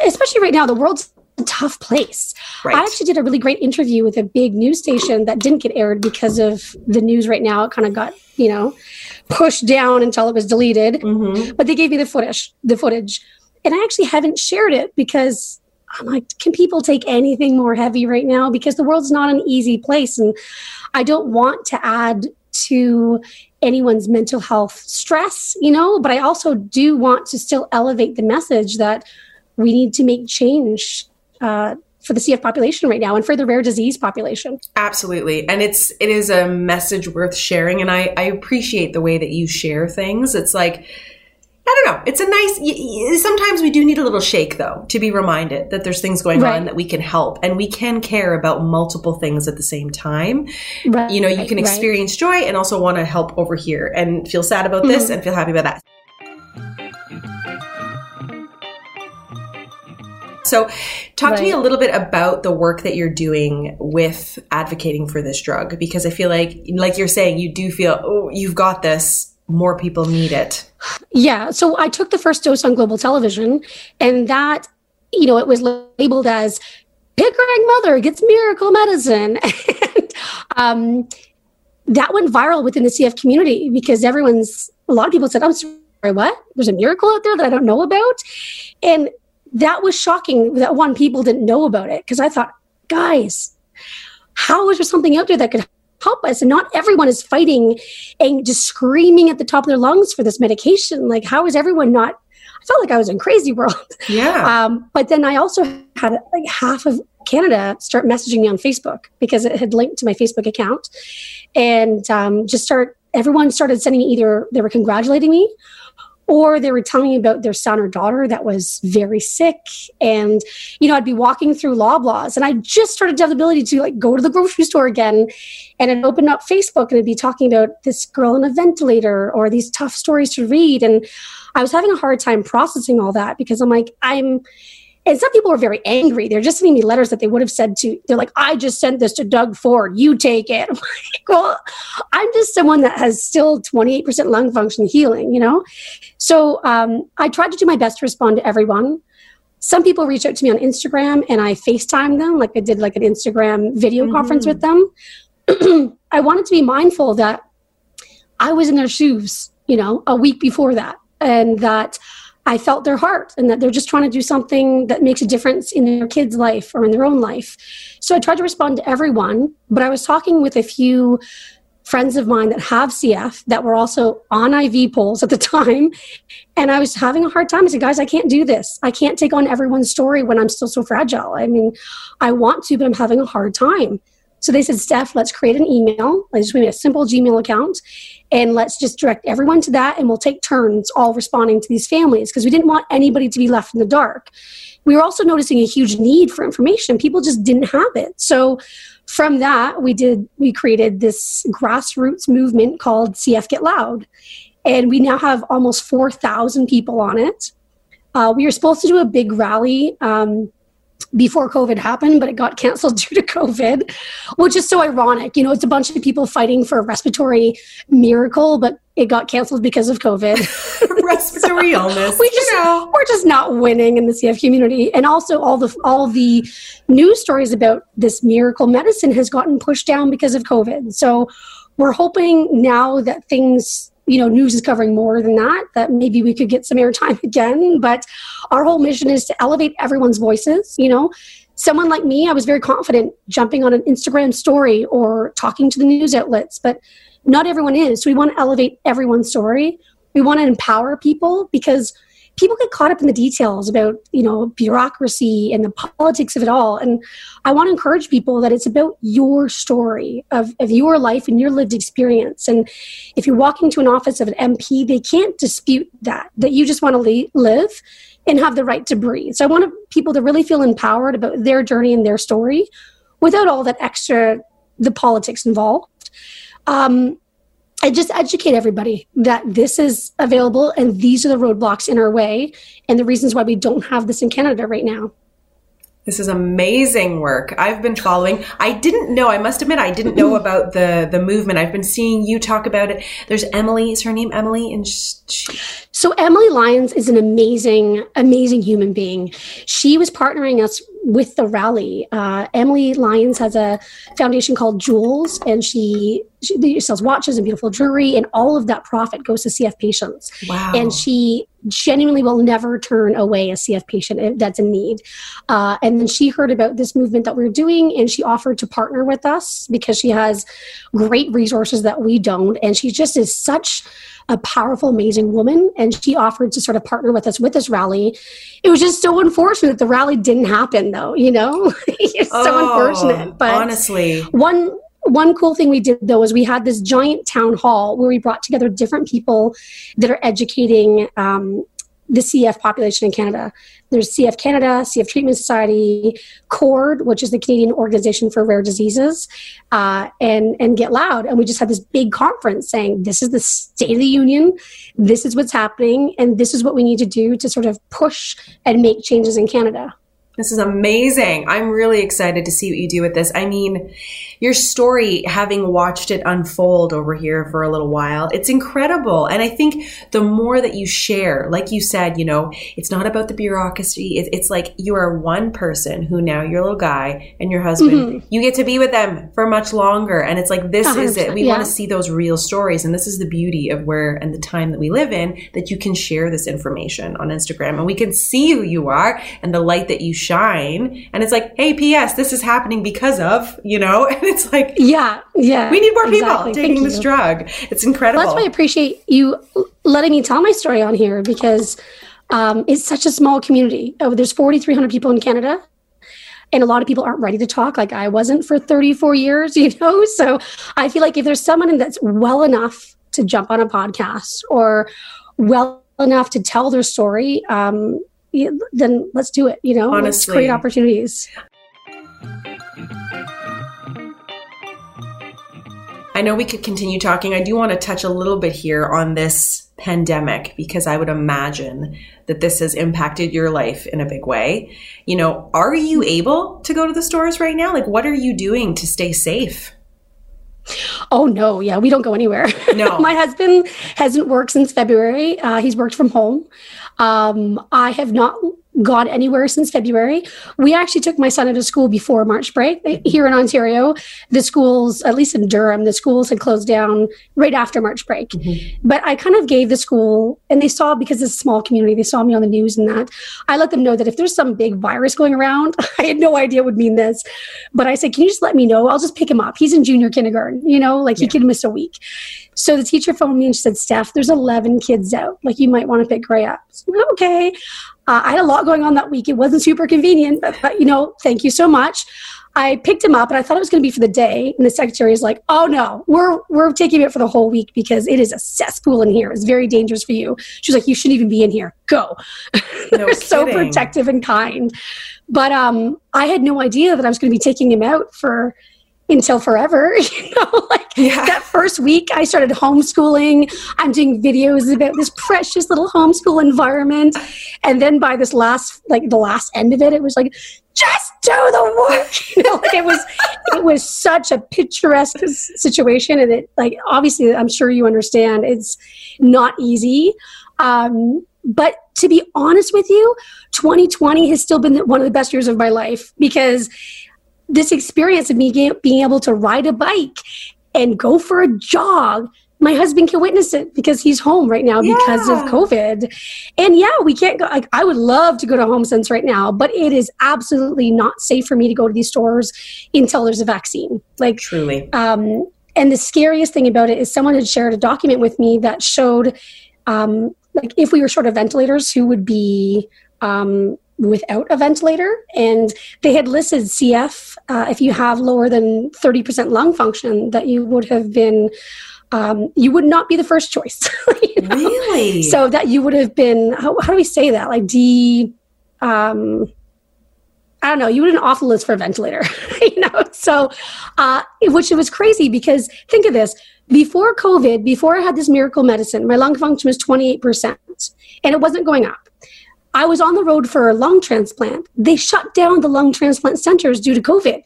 especially right now, the world's a tough place. Right. I actually did a really great interview with a big news station that didn't get aired because of the news right now. It kind of got, you know, pushed down until it was deleted. Mm-hmm. But they gave me the footage, the footage. And I actually haven't shared it because I'm like, can people take anything more heavy right now? Because the world's not an easy place. And I don't want to add to anyone's mental health stress, you know, but I also do want to still elevate the message that we need to make change uh, for the CF population right now and for the rare disease population. Absolutely. And it's it is a message worth sharing and I I appreciate the way that you share things. It's like I don't know. It's a nice. Sometimes we do need a little shake, though, to be reminded that there's things going right. on that we can help, and we can care about multiple things at the same time. Right. You know, you can experience right. joy and also want to help over here, and feel sad about this mm-hmm. and feel happy about that. So, talk right. to me a little bit about the work that you're doing with advocating for this drug because I feel like, like you're saying, you do feel, oh, you've got this. More people need it. Yeah. So, I took the first dose on global television, and that, you know, it was labeled as Pickering Mother gets miracle medicine. and, um, that went viral within the CF community because everyone's, a lot of people said, I'm sorry, what? There's a miracle out there that I don't know about. And that was shocking that one people didn't know about it because I thought, guys, how is there something out there that could help us? And not everyone is fighting and just screaming at the top of their lungs for this medication. Like, how is everyone not? I felt like I was in crazy world. Yeah. Um, but then I also had like half of Canada start messaging me on Facebook because it had linked to my Facebook account, and um, just start. Everyone started sending either they were congratulating me or they were telling me about their son or daughter that was very sick. And you know i'd be walking through loblaws and i just started to have the ability to like go to the grocery store again. And i'd open up facebook and it'd be talking about this girl in a ventilator or these tough stories to read. And i was having a hard time processing all that because i'm like i'm and some people are very angry. They're just sending me letters that they would have said to, they're like, I just sent this to Doug Ford. You take it. I'm like, well, I'm just someone that has still 28% lung function healing, you know? So um, I tried to do my best to respond to everyone. Some people reach out to me on Instagram and I FaceTime them, like I did like an Instagram video mm-hmm. conference with them. I wanted to be mindful that I was in their shoes, you know, a week before that. And that I felt their heart and that they're just trying to do something that makes a difference in their kid's life or in their own life. So I tried to respond to everyone, but I was talking with a few friends of mine that have CF that were also on IV poles at the time. And I was having a hard time. I said, guys, I can't do this. I can't take on everyone's story when I'm still so fragile. I mean, I want to, but I'm having a hard time. So they said, Steph, let's create an email. I just made a simple Gmail account and let's just direct everyone to that and we'll take turns all responding to these families because we didn't want anybody to be left in the dark. We were also noticing a huge need for information. People just didn't have it. So from that, we did, we created this grassroots movement called CF Get Loud. And we now have almost 4,000 people on it. Uh, we were supposed to do a big rally um, before COVID happened, but it got canceled due to COVID, which is so ironic. You know, it's a bunch of people fighting for a respiratory miracle, but it got canceled because of COVID. respiratory so illness. We just, you know. we're just not winning in the CF community. And also all the all the news stories about this miracle medicine has gotten pushed down because of COVID. So we're hoping now that things you know news is covering more than that that maybe we could get some airtime again. But our whole mission is to elevate everyone's voices you know. Someone like me i was very confident jumping on an instagram story or talking to the news outlets but not everyone is. So we want to elevate everyone's story. We want to empower people because people get caught up in the details about you know bureaucracy and the politics of it all. And i want to encourage people that it's about your story of, of your life and your lived experience. And if you're walking to an office of an mp they can't dispute that that you just want to le- live and have the right to breathe. So i want people to really feel empowered about their journey and their story without all that extra the politics involved. Um, and just educate everybody that this is available and these are the roadblocks in our way and the reasons why we don't have this in Canada right now. This is amazing work. I've been following. I didn't know. I must admit, I didn't know about the the movement. I've been seeing you talk about it. There's Emily. Is her name Emily? And she, so Emily Lyons is an amazing, amazing human being. She was partnering us with the rally. Uh, Emily Lyons has a foundation called Jewels, and she, she sells watches and beautiful jewelry, and all of that profit goes to CF patients. Wow! And she genuinely will never turn away a CF patient that's in need. Uh, and then she heard about this movement that we we're doing, and she offered to partner with us because she has great resources that we don't, and she just is such a powerful, amazing woman, and she offered to sort of partner with us with this rally. It was just so unfortunate that the rally didn't happen, though. You know, it's oh, so unfortunate. But honestly, one one cool thing we did though is we had this giant town hall where we brought together different people that are educating um, the CF population in Canada. There's CF Canada, CF Treatment Society, CORD, which is the Canadian Organization for Rare Diseases, uh, and and Get Loud. And we just had this big conference saying this is the state of the union, this is what's happening, and this is what we need to do to sort of push and make changes in Canada. This is amazing. I'm really excited to see what you do with this. I mean, your story, having watched it unfold over here for a little while, it's incredible. And I think the more that you share, like you said, you know, it's not about the bureaucracy. It's like you are one person who now your little guy and your husband, mm-hmm. you get to be with them for much longer. And it's like, this is it. We yeah. want to see those real stories. And this is the beauty of where and the time that we live in that you can share this information on Instagram and we can see who you are and the light that you shine. And it's like, hey, P.S., this is happening because of, you know, and it's like, yeah, yeah. We need more exactly. people taking this drug. It's incredible. Well, that's why I appreciate you letting me tell my story on here because um, it's such a small community. Oh, there's 4,300 people in Canada. And a lot of people aren't ready to talk like I wasn't for 34 years, you know? So I feel like if there's someone that's well enough to jump on a podcast or well enough to tell their story, um, then let's do it. You know, Honestly. let's create opportunities. I know we could continue talking. I do want to touch a little bit here on this pandemic because I would imagine that this has impacted your life in a big way. You know, are you able to go to the stores right now? Like, what are you doing to stay safe? Oh no, yeah, we don't go anywhere. No, my husband hasn't worked since February. Uh, he's worked from home. Um, I have not gone anywhere since February. We actually took my son out of school before March break here in Ontario. The schools, at least in Durham, the schools had closed down right after March break. Mm-hmm. But I kind of gave the school, and they saw because it's a small community, they saw me on the news and that. I let them know that if there's some big virus going around, I had no idea would mean this. But I said, can you just let me know? I'll just pick him up. He's in junior kindergarten, you know, like yeah. he could miss a week. So the teacher phoned me and she said, Steph, there's 11 kids out. Like you might want to pick Gray up. okay. Uh, I had a lot going on that week. It wasn't super convenient, but, but, you know, thank you so much. I picked him up and I thought it was going to be for the day. And the secretary is like, oh no, we're, we're taking it for the whole week because it is a cesspool in here. It's very dangerous for you. She was like, you shouldn't even be in here. Go. No They're so protective and kind. But um, I had no idea that I was going to be taking him out for until forever. You know, like yeah. that first week I started homeschooling. I'm doing videos about this precious little homeschool environment. And then by this last like the last end of it, it was like, just do the work. You know, like it was it was such a picturesque situation. And it like obviously I'm sure you understand it's not easy. Um, but to be honest with you, 2020 has still been one of the best years of my life because this experience of me being able to ride a bike and go for a jog my husband can witness it because he's home right now yeah. because of COVID. And yeah, we can't go. Like, I would love to go to HomeSense right now, but it is absolutely not safe for me to go to these stores until there's a vaccine. Like, truly. Um, and the scariest thing about it is someone had shared a document with me that showed, um, like, if we were short of ventilators, who would be um, without a ventilator. And they had listed CF, uh, if you have lower than 30% lung function, that you would have been. Um, you would not be the first choice. you know? Really? So that you would have been, how, how do we say that? Like, D, um, I don't know, you would an awful list for a ventilator, you know? So, uh, which it was crazy because think of this before COVID, before I had this miracle medicine, my lung function was 28% and it wasn't going up I was on the road for a lung transplant. They shut down the lung transplant centers due to COVID.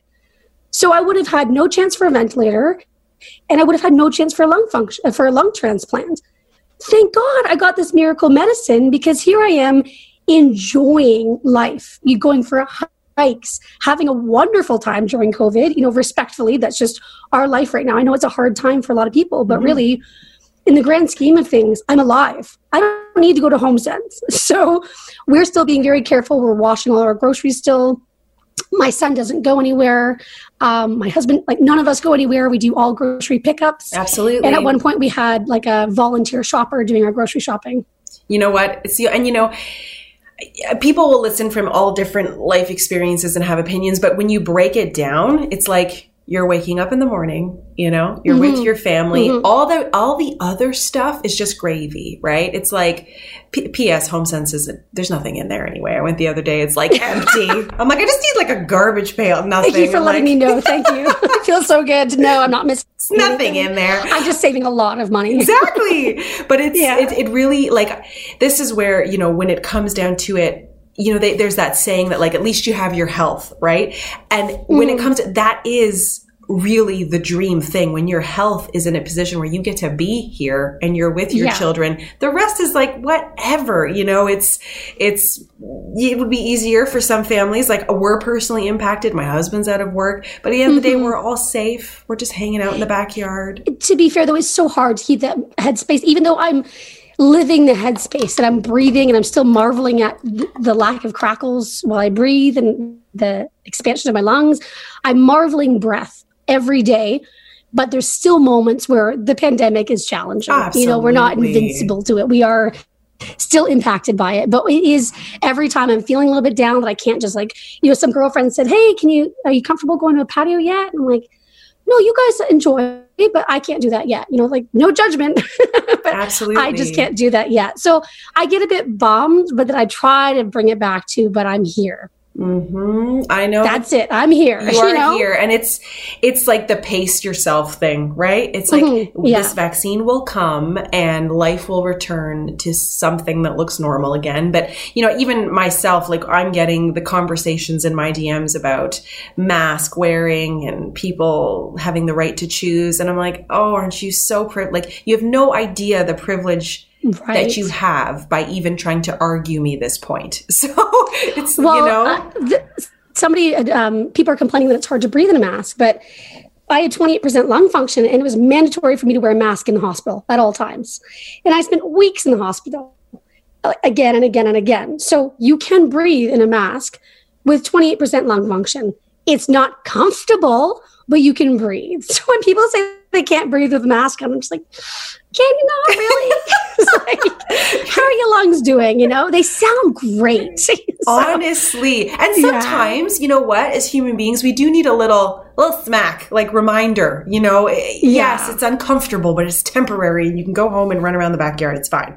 So I would have had no chance for a ventilator and I would have had no chance for a lung function for a lung transplant. Thank God I got this miracle medicine because here I am enjoying life. You going for hikes, having a wonderful time during COVID, you know, respectfully, that's just our life right now. I know it's a hard time for a lot of people, but mm-hmm. really in the grand scheme of things, I'm alive. I don't need to go to HomeSense. So we're still being very careful. We're washing all our groceries still. My son doesn't go anywhere. Um, my husband, like none of us go anywhere. We do all grocery pickups. Absolutely. And at one point, we had like a volunteer shopper doing our grocery shopping. You know what? It's and you know, people will listen from all different life experiences and have opinions, but when you break it down, it's like you're waking up in the morning you know you're mm-hmm. with your family. Mm-hmm. all the all the other stuff is just gravy right? It's like P- ps HomeSense is there's nothing in there anyway. I went the other day it's like empty. I'm like i just need like a garbage pail nothing thank you for I'm letting like, me know. Thank you. I feel so good to know i'm not missing nothing in there. I'm just saving a lot of money. Exactly. But it's yeah. it, it really like this is where you know when it comes down to it you know, they, there's that saying that like, at least you have your health, right? And when mm. it comes to that is really the dream thing when your health is in a position where you get to be here and you're with your yeah. children the rest is like whatever you know it's it's it would be easier for some families like we're personally impacted my husband's out of work but at the end mm-hmm. of the day mm-hmm. we're all safe we're just hanging out in the backyard to be fair though it's so hard to keep that headspace even though i'm living the headspace that I'm breathing and I'm still marveling at the lack of crackles while I breathe and the expansion of my lungs. I'm marveling breath every day but there's still moments where the pandemic is challenging Absolutely. you know we're not invincible to it we are still impacted by it but it is every time i'm feeling a little bit down that i can't just like you know some girlfriend said hey can you are you comfortable going to a patio yet and i'm like no you guys enjoy it but i can't do that yet you know like no judgment but Absolutely. i just can't do that yet so i get a bit bummed but then i try to bring it back to but i'm here Mm-hmm. I know. That's it. I'm here. You are you know? here, and it's it's like the pace yourself thing, right? It's like mm-hmm. yeah. this vaccine will come, and life will return to something that looks normal again. But you know, even myself, like I'm getting the conversations in my DMs about mask wearing and people having the right to choose, and I'm like, oh, aren't you so pri-? like you have no idea the privilege right. that you have by even trying to argue me this point. So it's, well, you know. Uh, th- somebody, um, people are complaining that it's hard to breathe in a mask, but I had 28% lung function and it was mandatory for me to wear a mask in the hospital at all times. And I spent weeks in the hospital uh, again and again and again. So you can breathe in a mask with 28% lung function. It's not comfortable, but you can breathe. So when people say they can't breathe with a mask on, I'm just like, can you not really? like, how are your lungs doing? You know, they sound great. so, Honestly. And sometimes, yeah. you know what, as human beings, we do need a little little smack, like reminder, you know, eh, eh, yeah. yes, it's uncomfortable, but it's temporary and you can go home and run around the backyard. It's fine.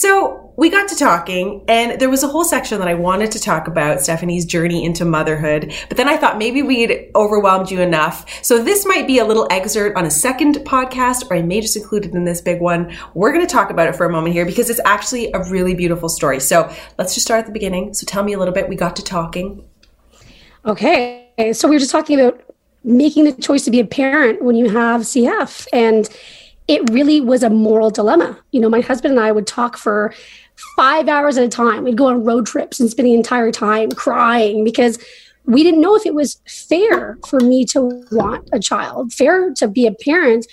So we got to talking, and there was a whole section that I wanted to talk about Stephanie's journey into motherhood. But then I thought maybe we'd overwhelmed you enough. So this might be a little excerpt on a second podcast, or I may just include it in this big one. We're going to talk about it for a moment here because it's actually a really beautiful story. So let's just start at the beginning. So tell me a little bit. We got to talking. Okay. So we were just talking about making the choice to be a parent when you have CF. And it really was a moral dilemma. You know, my husband and I would talk for five hours at a time. We'd go on road trips and spend the entire time crying because we didn't know if it was fair for me to want a child, fair to be a parent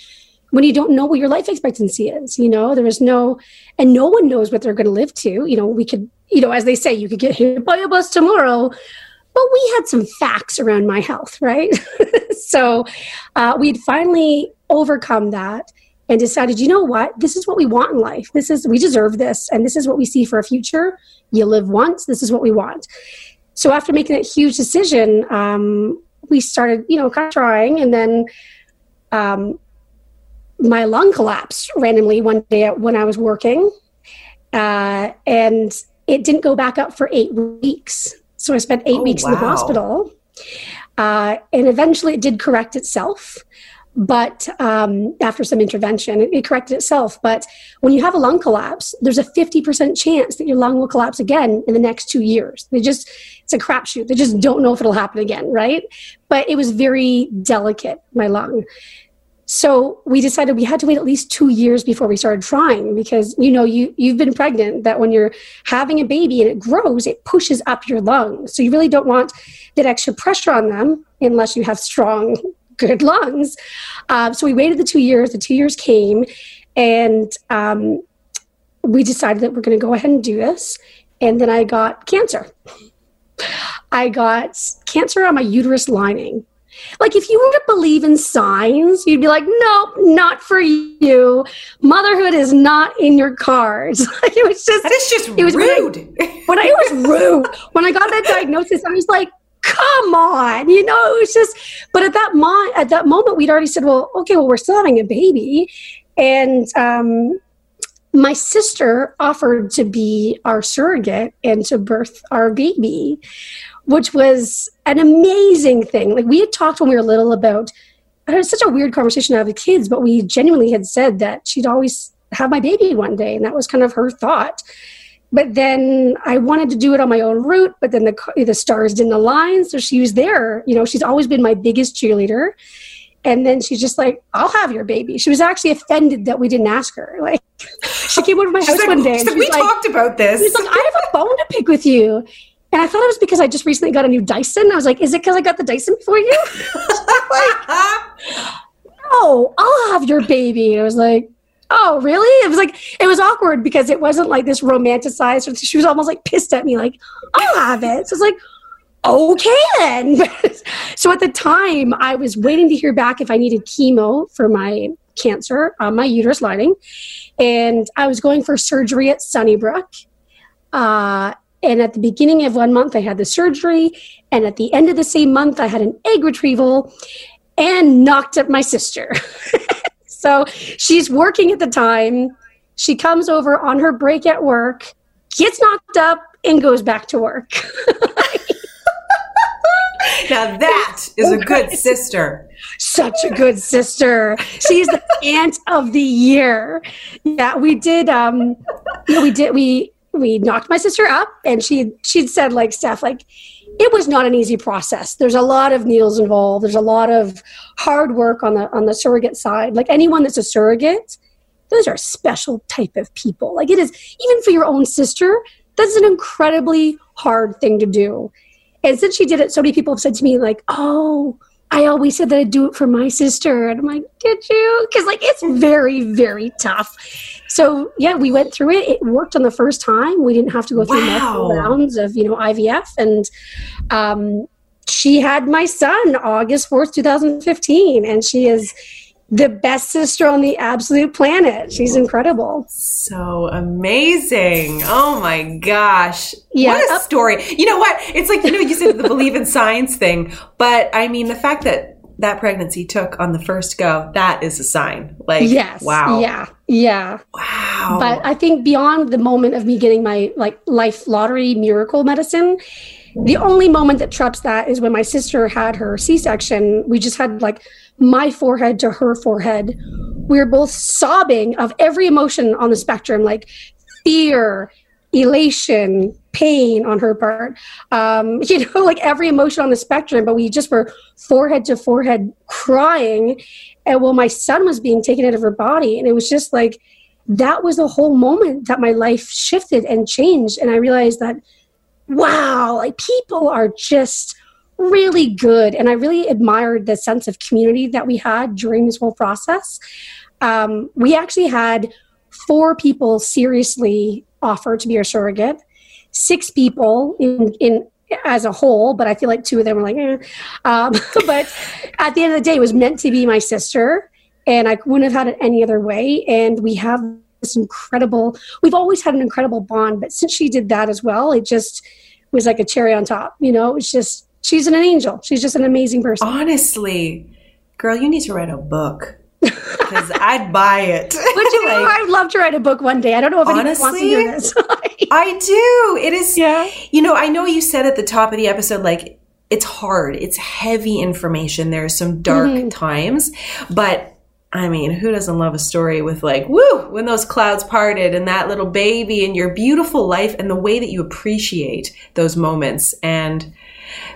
when you don't know what your life expectancy is. You know, there was no, and no one knows what they're going to live to. You know, we could, you know, as they say, you could get hit by a bus tomorrow. But we had some facts around my health, right? so uh, we'd finally overcome that and decided, you know what, this is what we want in life. This is, we deserve this. And this is what we see for a future. You live once, this is what we want. So after making that huge decision, um, we started, you know, kind of trying. And then um, my lung collapsed randomly one day when I was working. Uh, and it didn't go back up for eight weeks. So I spent eight oh, weeks wow. in the hospital. Uh, and eventually it did correct itself but um, after some intervention, it, it, corrected itself. But when you have a lung collapse, there's a 50% chance that your lung will collapse again in the next two years. They just, it's a crapshoot. They just don't know if it'll happen again, right? But it was very delicate, my lung. So we decided we had to wait at least two years before we started trying because you know you you've been pregnant that when you're having a baby and it grows it pushes up your lungs so you really don't want that extra pressure on them unless you have strong good lungs. Um, so we waited the two years. The two years came, and um, we decided that we're going to go ahead and do this. And then I got cancer. I got cancer on my uterus lining. Like, if you were to believe in signs, you'd be like, nope, not for you. Motherhood is not in your cards. it was just, that is just it was rude. When I, when I, it was rude. When I got that diagnosis, I was like, come on you know it was just but at that mo- at that moment we'd already said well okay well we're still having a baby. And um, my sister offered to be our surrogate and to birth our baby which was an amazing thing. Like we had talked when we were little about it was such a weird conversation to have with kids but we genuinely had said that she'd always have my baby one day and that was kind of her thought but then I wanted to do it on my own route, but then the the stars didn't align, so she was there. You know, she's always been my biggest cheerleader. And then she's just like, "I'll have your baby." She was actually offended that we didn't ask her. Like, she came over to my house like, one day. And we like, talked about this. She's like, "I have a bone to pick with you," and I thought it was because I just recently got a new Dyson. I was like, "Is it because I got the Dyson before you?" like, no, I'll have your baby. And I was like, oh really? It was like it was awkward because it wasn't like this romanticized she was almost like pissed at me like i'll have it. So it's like okay then. So at the time i was waiting to hear back if i needed chemo for my cancer on my uterus lining and i was going for surgery at sunnybrook uh, and at the beginning of one month i had the surgery and at the end of the same month i had an egg retrieval and knocked up my sister So she's working at the time. She comes over on her break at work, gets knocked up, and goes back to work. now that is a good sister. Such a good sister. She's the aunt of the year. Yeah, we did. Um, we did. We we knocked my sister up, and she she'd said like stuff like it was not an easy process. There's a lot of needles involved. There's a lot of hard work on the on the surrogate side. Like anyone that's a surrogate, those are special type of people. Like it is even for your own sister, that's an incredibly hard thing to do. And since she did it, so many people have said to me like, "Oh, I always said that I'd do it for my sister. And I'm like, did you? Because, like, it's very, very tough. So, yeah, we went through it. It worked on the first time. We didn't have to go through wow. multiple rounds of, you know, IVF. And um, she had my son August 4th, 2015. And she is the best sister on the absolute planet. She's incredible. So amazing. Oh my gosh. Yeah. What a story. You know what? It's like, you know, you said the believe in science thing, but I mean, the fact that that pregnancy took on the first go, that is a sign. Like, yes. Wow. Yeah. Yeah. Wow. But I think beyond the moment of me getting my like life lottery miracle medicine, the only moment that trumps that is when my sister had her C section. We just had like my forehead to her forehead. We were both sobbing of every emotion on the spectrum, like fear, elation, pain on her part. Um, you know, like every emotion on the spectrum, but we just were forehead to forehead crying. And while my son was being taken out of her body, and it was just like that was the whole moment that my life shifted and changed. And I realized that wow, like people are just really good. And I really admired the sense of community that we had during this whole process. Um, we actually had four people seriously offer to be our surrogate, six people in, in as a whole, but I feel like two of them were like, eh. um, but at the end of the day, it was meant to be my sister, and I wouldn't have had it any other way. And we have this incredible we've always had an incredible bond but since she did that as well it just was like a cherry on top you know? It's just she's an angel. She's just an amazing person. Honestly girl you need to write a book because I'd buy it. Would you? like, I'd love to write a book one day. I don't know if honestly, anyone wants to do this. I do. It is. Yeah. You know, I know you said at the top of the episode, like it's hard. It's heavy information. There's some dark mm-hmm. times, but I mean, who doesn't love a story with like, woo, when those clouds parted and that little baby and your beautiful life and the way that you appreciate those moments and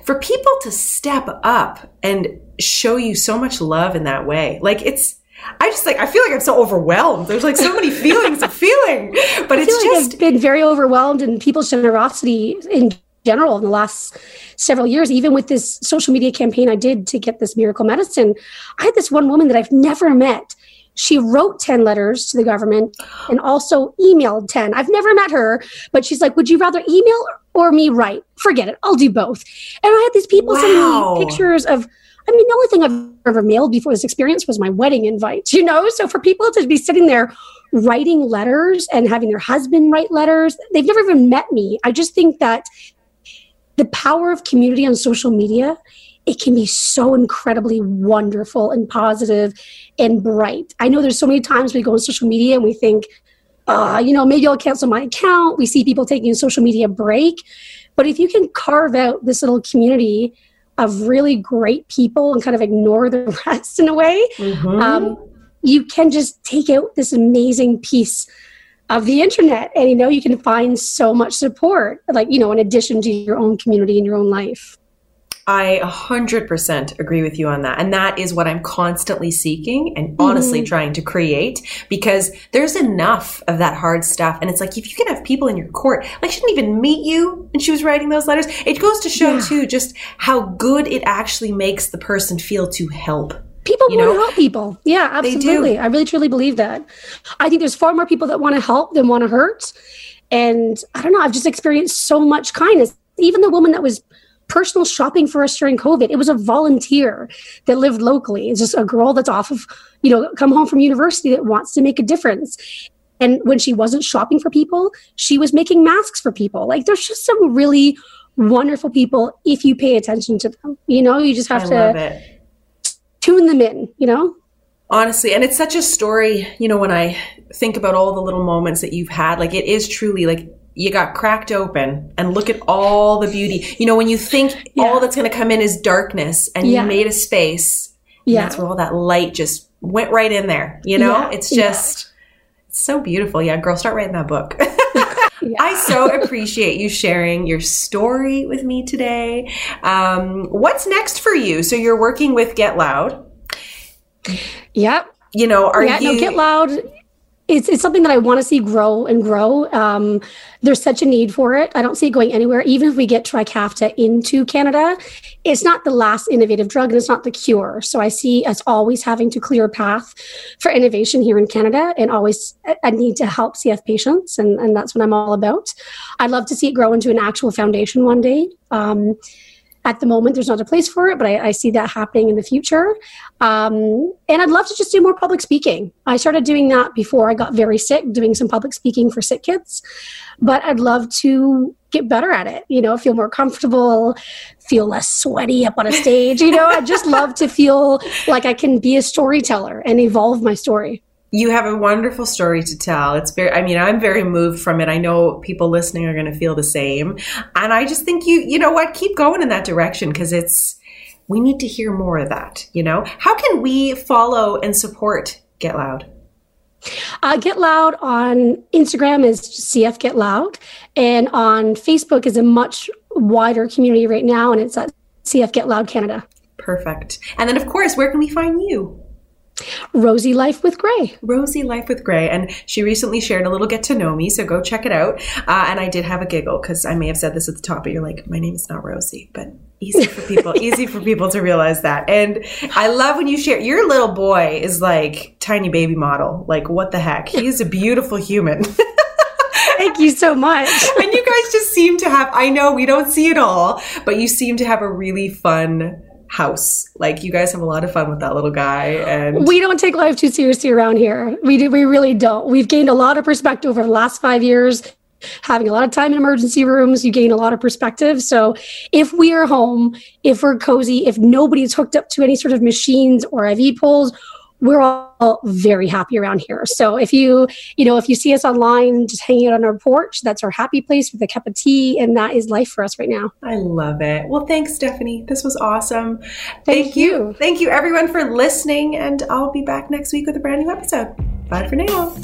for people to step up and show you so much love in that way. Like it's I just like I feel like I'm so overwhelmed. There's like so many feelings of feeling, but I it's like just I've been very overwhelmed in people's generosity in general in the last several years. Even with this social media campaign I did to get this miracle medicine, I had this one woman that I've never met. She wrote 10 letters to the government and also emailed 10. I've never met her, but she's like, Would you rather email or me write? Forget it. I'll do both. And I had these people wow. sending me pictures of I mean, the only thing I've ever mailed before this experience was my wedding invite, you know? So for people to be sitting there writing letters and having their husband write letters, they've never even met me. I just think that the power of community on social media, it can be so incredibly wonderful and positive and bright. I know there's so many times we go on social media and we think, uh, you know, maybe I'll cancel my account. We see people taking a social media break. But if you can carve out this little community of really great people and kind of ignore the rest in a way, mm-hmm. um, you can just take out this amazing piece of the internet and you know you can find so much support like you know in addition to your own community and your own life I 100% agree with you on that. And that is what I'm constantly seeking and honestly mm-hmm. trying to create because there's enough of that hard stuff. And it's like, if you can have people in your court, like she didn't even meet you and she was writing those letters, it goes to show yeah. too just how good it actually makes the person feel to help. People you want to help people. Yeah, absolutely. I really truly believe that. I think there's far more people that want to help than want to hurt. And I don't know, I've just experienced so much kindness. Even the woman that was personal shopping for us during COVID. It was a volunteer that lived locally. It's just a girl that's off of, you know, come home from university that wants to make a difference. And when she wasn't shopping for people, she was making masks for people. Like there's just some really wonderful people if you pay attention to them. You know, you just have to tune them in, you know? honestly and it's such a story you know when i think about all the little moments that you've had like it is truly like you got cracked open and look at all the beauty. You know, when you think yeah. all that's going to come in is darkness and yeah. you made a space, yeah. that's where all that light just went right in there. You know, yeah. it's just it's so beautiful. Yeah, girl, start writing that book. I so appreciate you sharing your story with me today. Um, what's next for you? So you're working with Get Loud. Yep. You know, are yeah, you no, Get Loud it's, it's something that I want to see grow and grow. Um, there's such a need for it. I don't see it going anywhere. Even if we get Trikafta into Canada, it's not the last innovative drug and it's not the cure. So I see us always having to clear a path for innovation here in Canada and always a need to help CF patients. And, and that's what I'm all about. I'd love to see it grow into an actual foundation one day. Um, at the moment there's not a place for it but i, I see that happening in the future. Um, and i'd love to just do more public speaking. I started doing that before i got very sick doing some public speaking for sick kids. But i'd love to get better at it you know feel more comfortable feel less sweaty up on a stage you know? I just love to feel like i can be a storyteller and evolve my story you have a wonderful story to tell. It's very, I mean, I'm very moved from it. I know people listening are going to feel the same. And I just think you, you know what, keep going in that direction because it's, we need to hear more of that, you know? How can we follow and support Get Loud? Uh, Get Loud on Instagram is CF Get Loud, and on Facebook is a much wider community right now, and it's at CF Get Loud Canada. Perfect. And then, of course, where can we find you? Rosy Life with Gray. Rosie Life with Gray. And she recently shared a little get to know me, so go check it out. Uh, and I did have a giggle because I may have said this at the top, but you're like, my name is not Rosie, but easy for people, easy for people to realize that. And I love when you share, your little boy is like tiny baby model. Like, what the heck? He's a beautiful human. Thank you so much. and you guys just seem to have, I know we don't see it all, but you seem to have a really fun house. Like you guys have a lot of fun with that little guy and We don't take life too seriously around here. We do we really don't. We've gained a lot of perspective over the last 5 years. Having a lot of time in emergency rooms, you gain a lot of perspective. So, if we are home, if we're cozy, if nobody's hooked up to any sort of machines or IV poles, we're all very happy around here. So if you, you know, if you see us online just hanging out on our porch, that's our happy place with a cup of tea. And that is life for us right now. I love it. Well, thanks, Stephanie. This was awesome. Thank, Thank you. you. Thank you, everyone, for listening. And I'll be back next week with a brand new episode. Bye for now.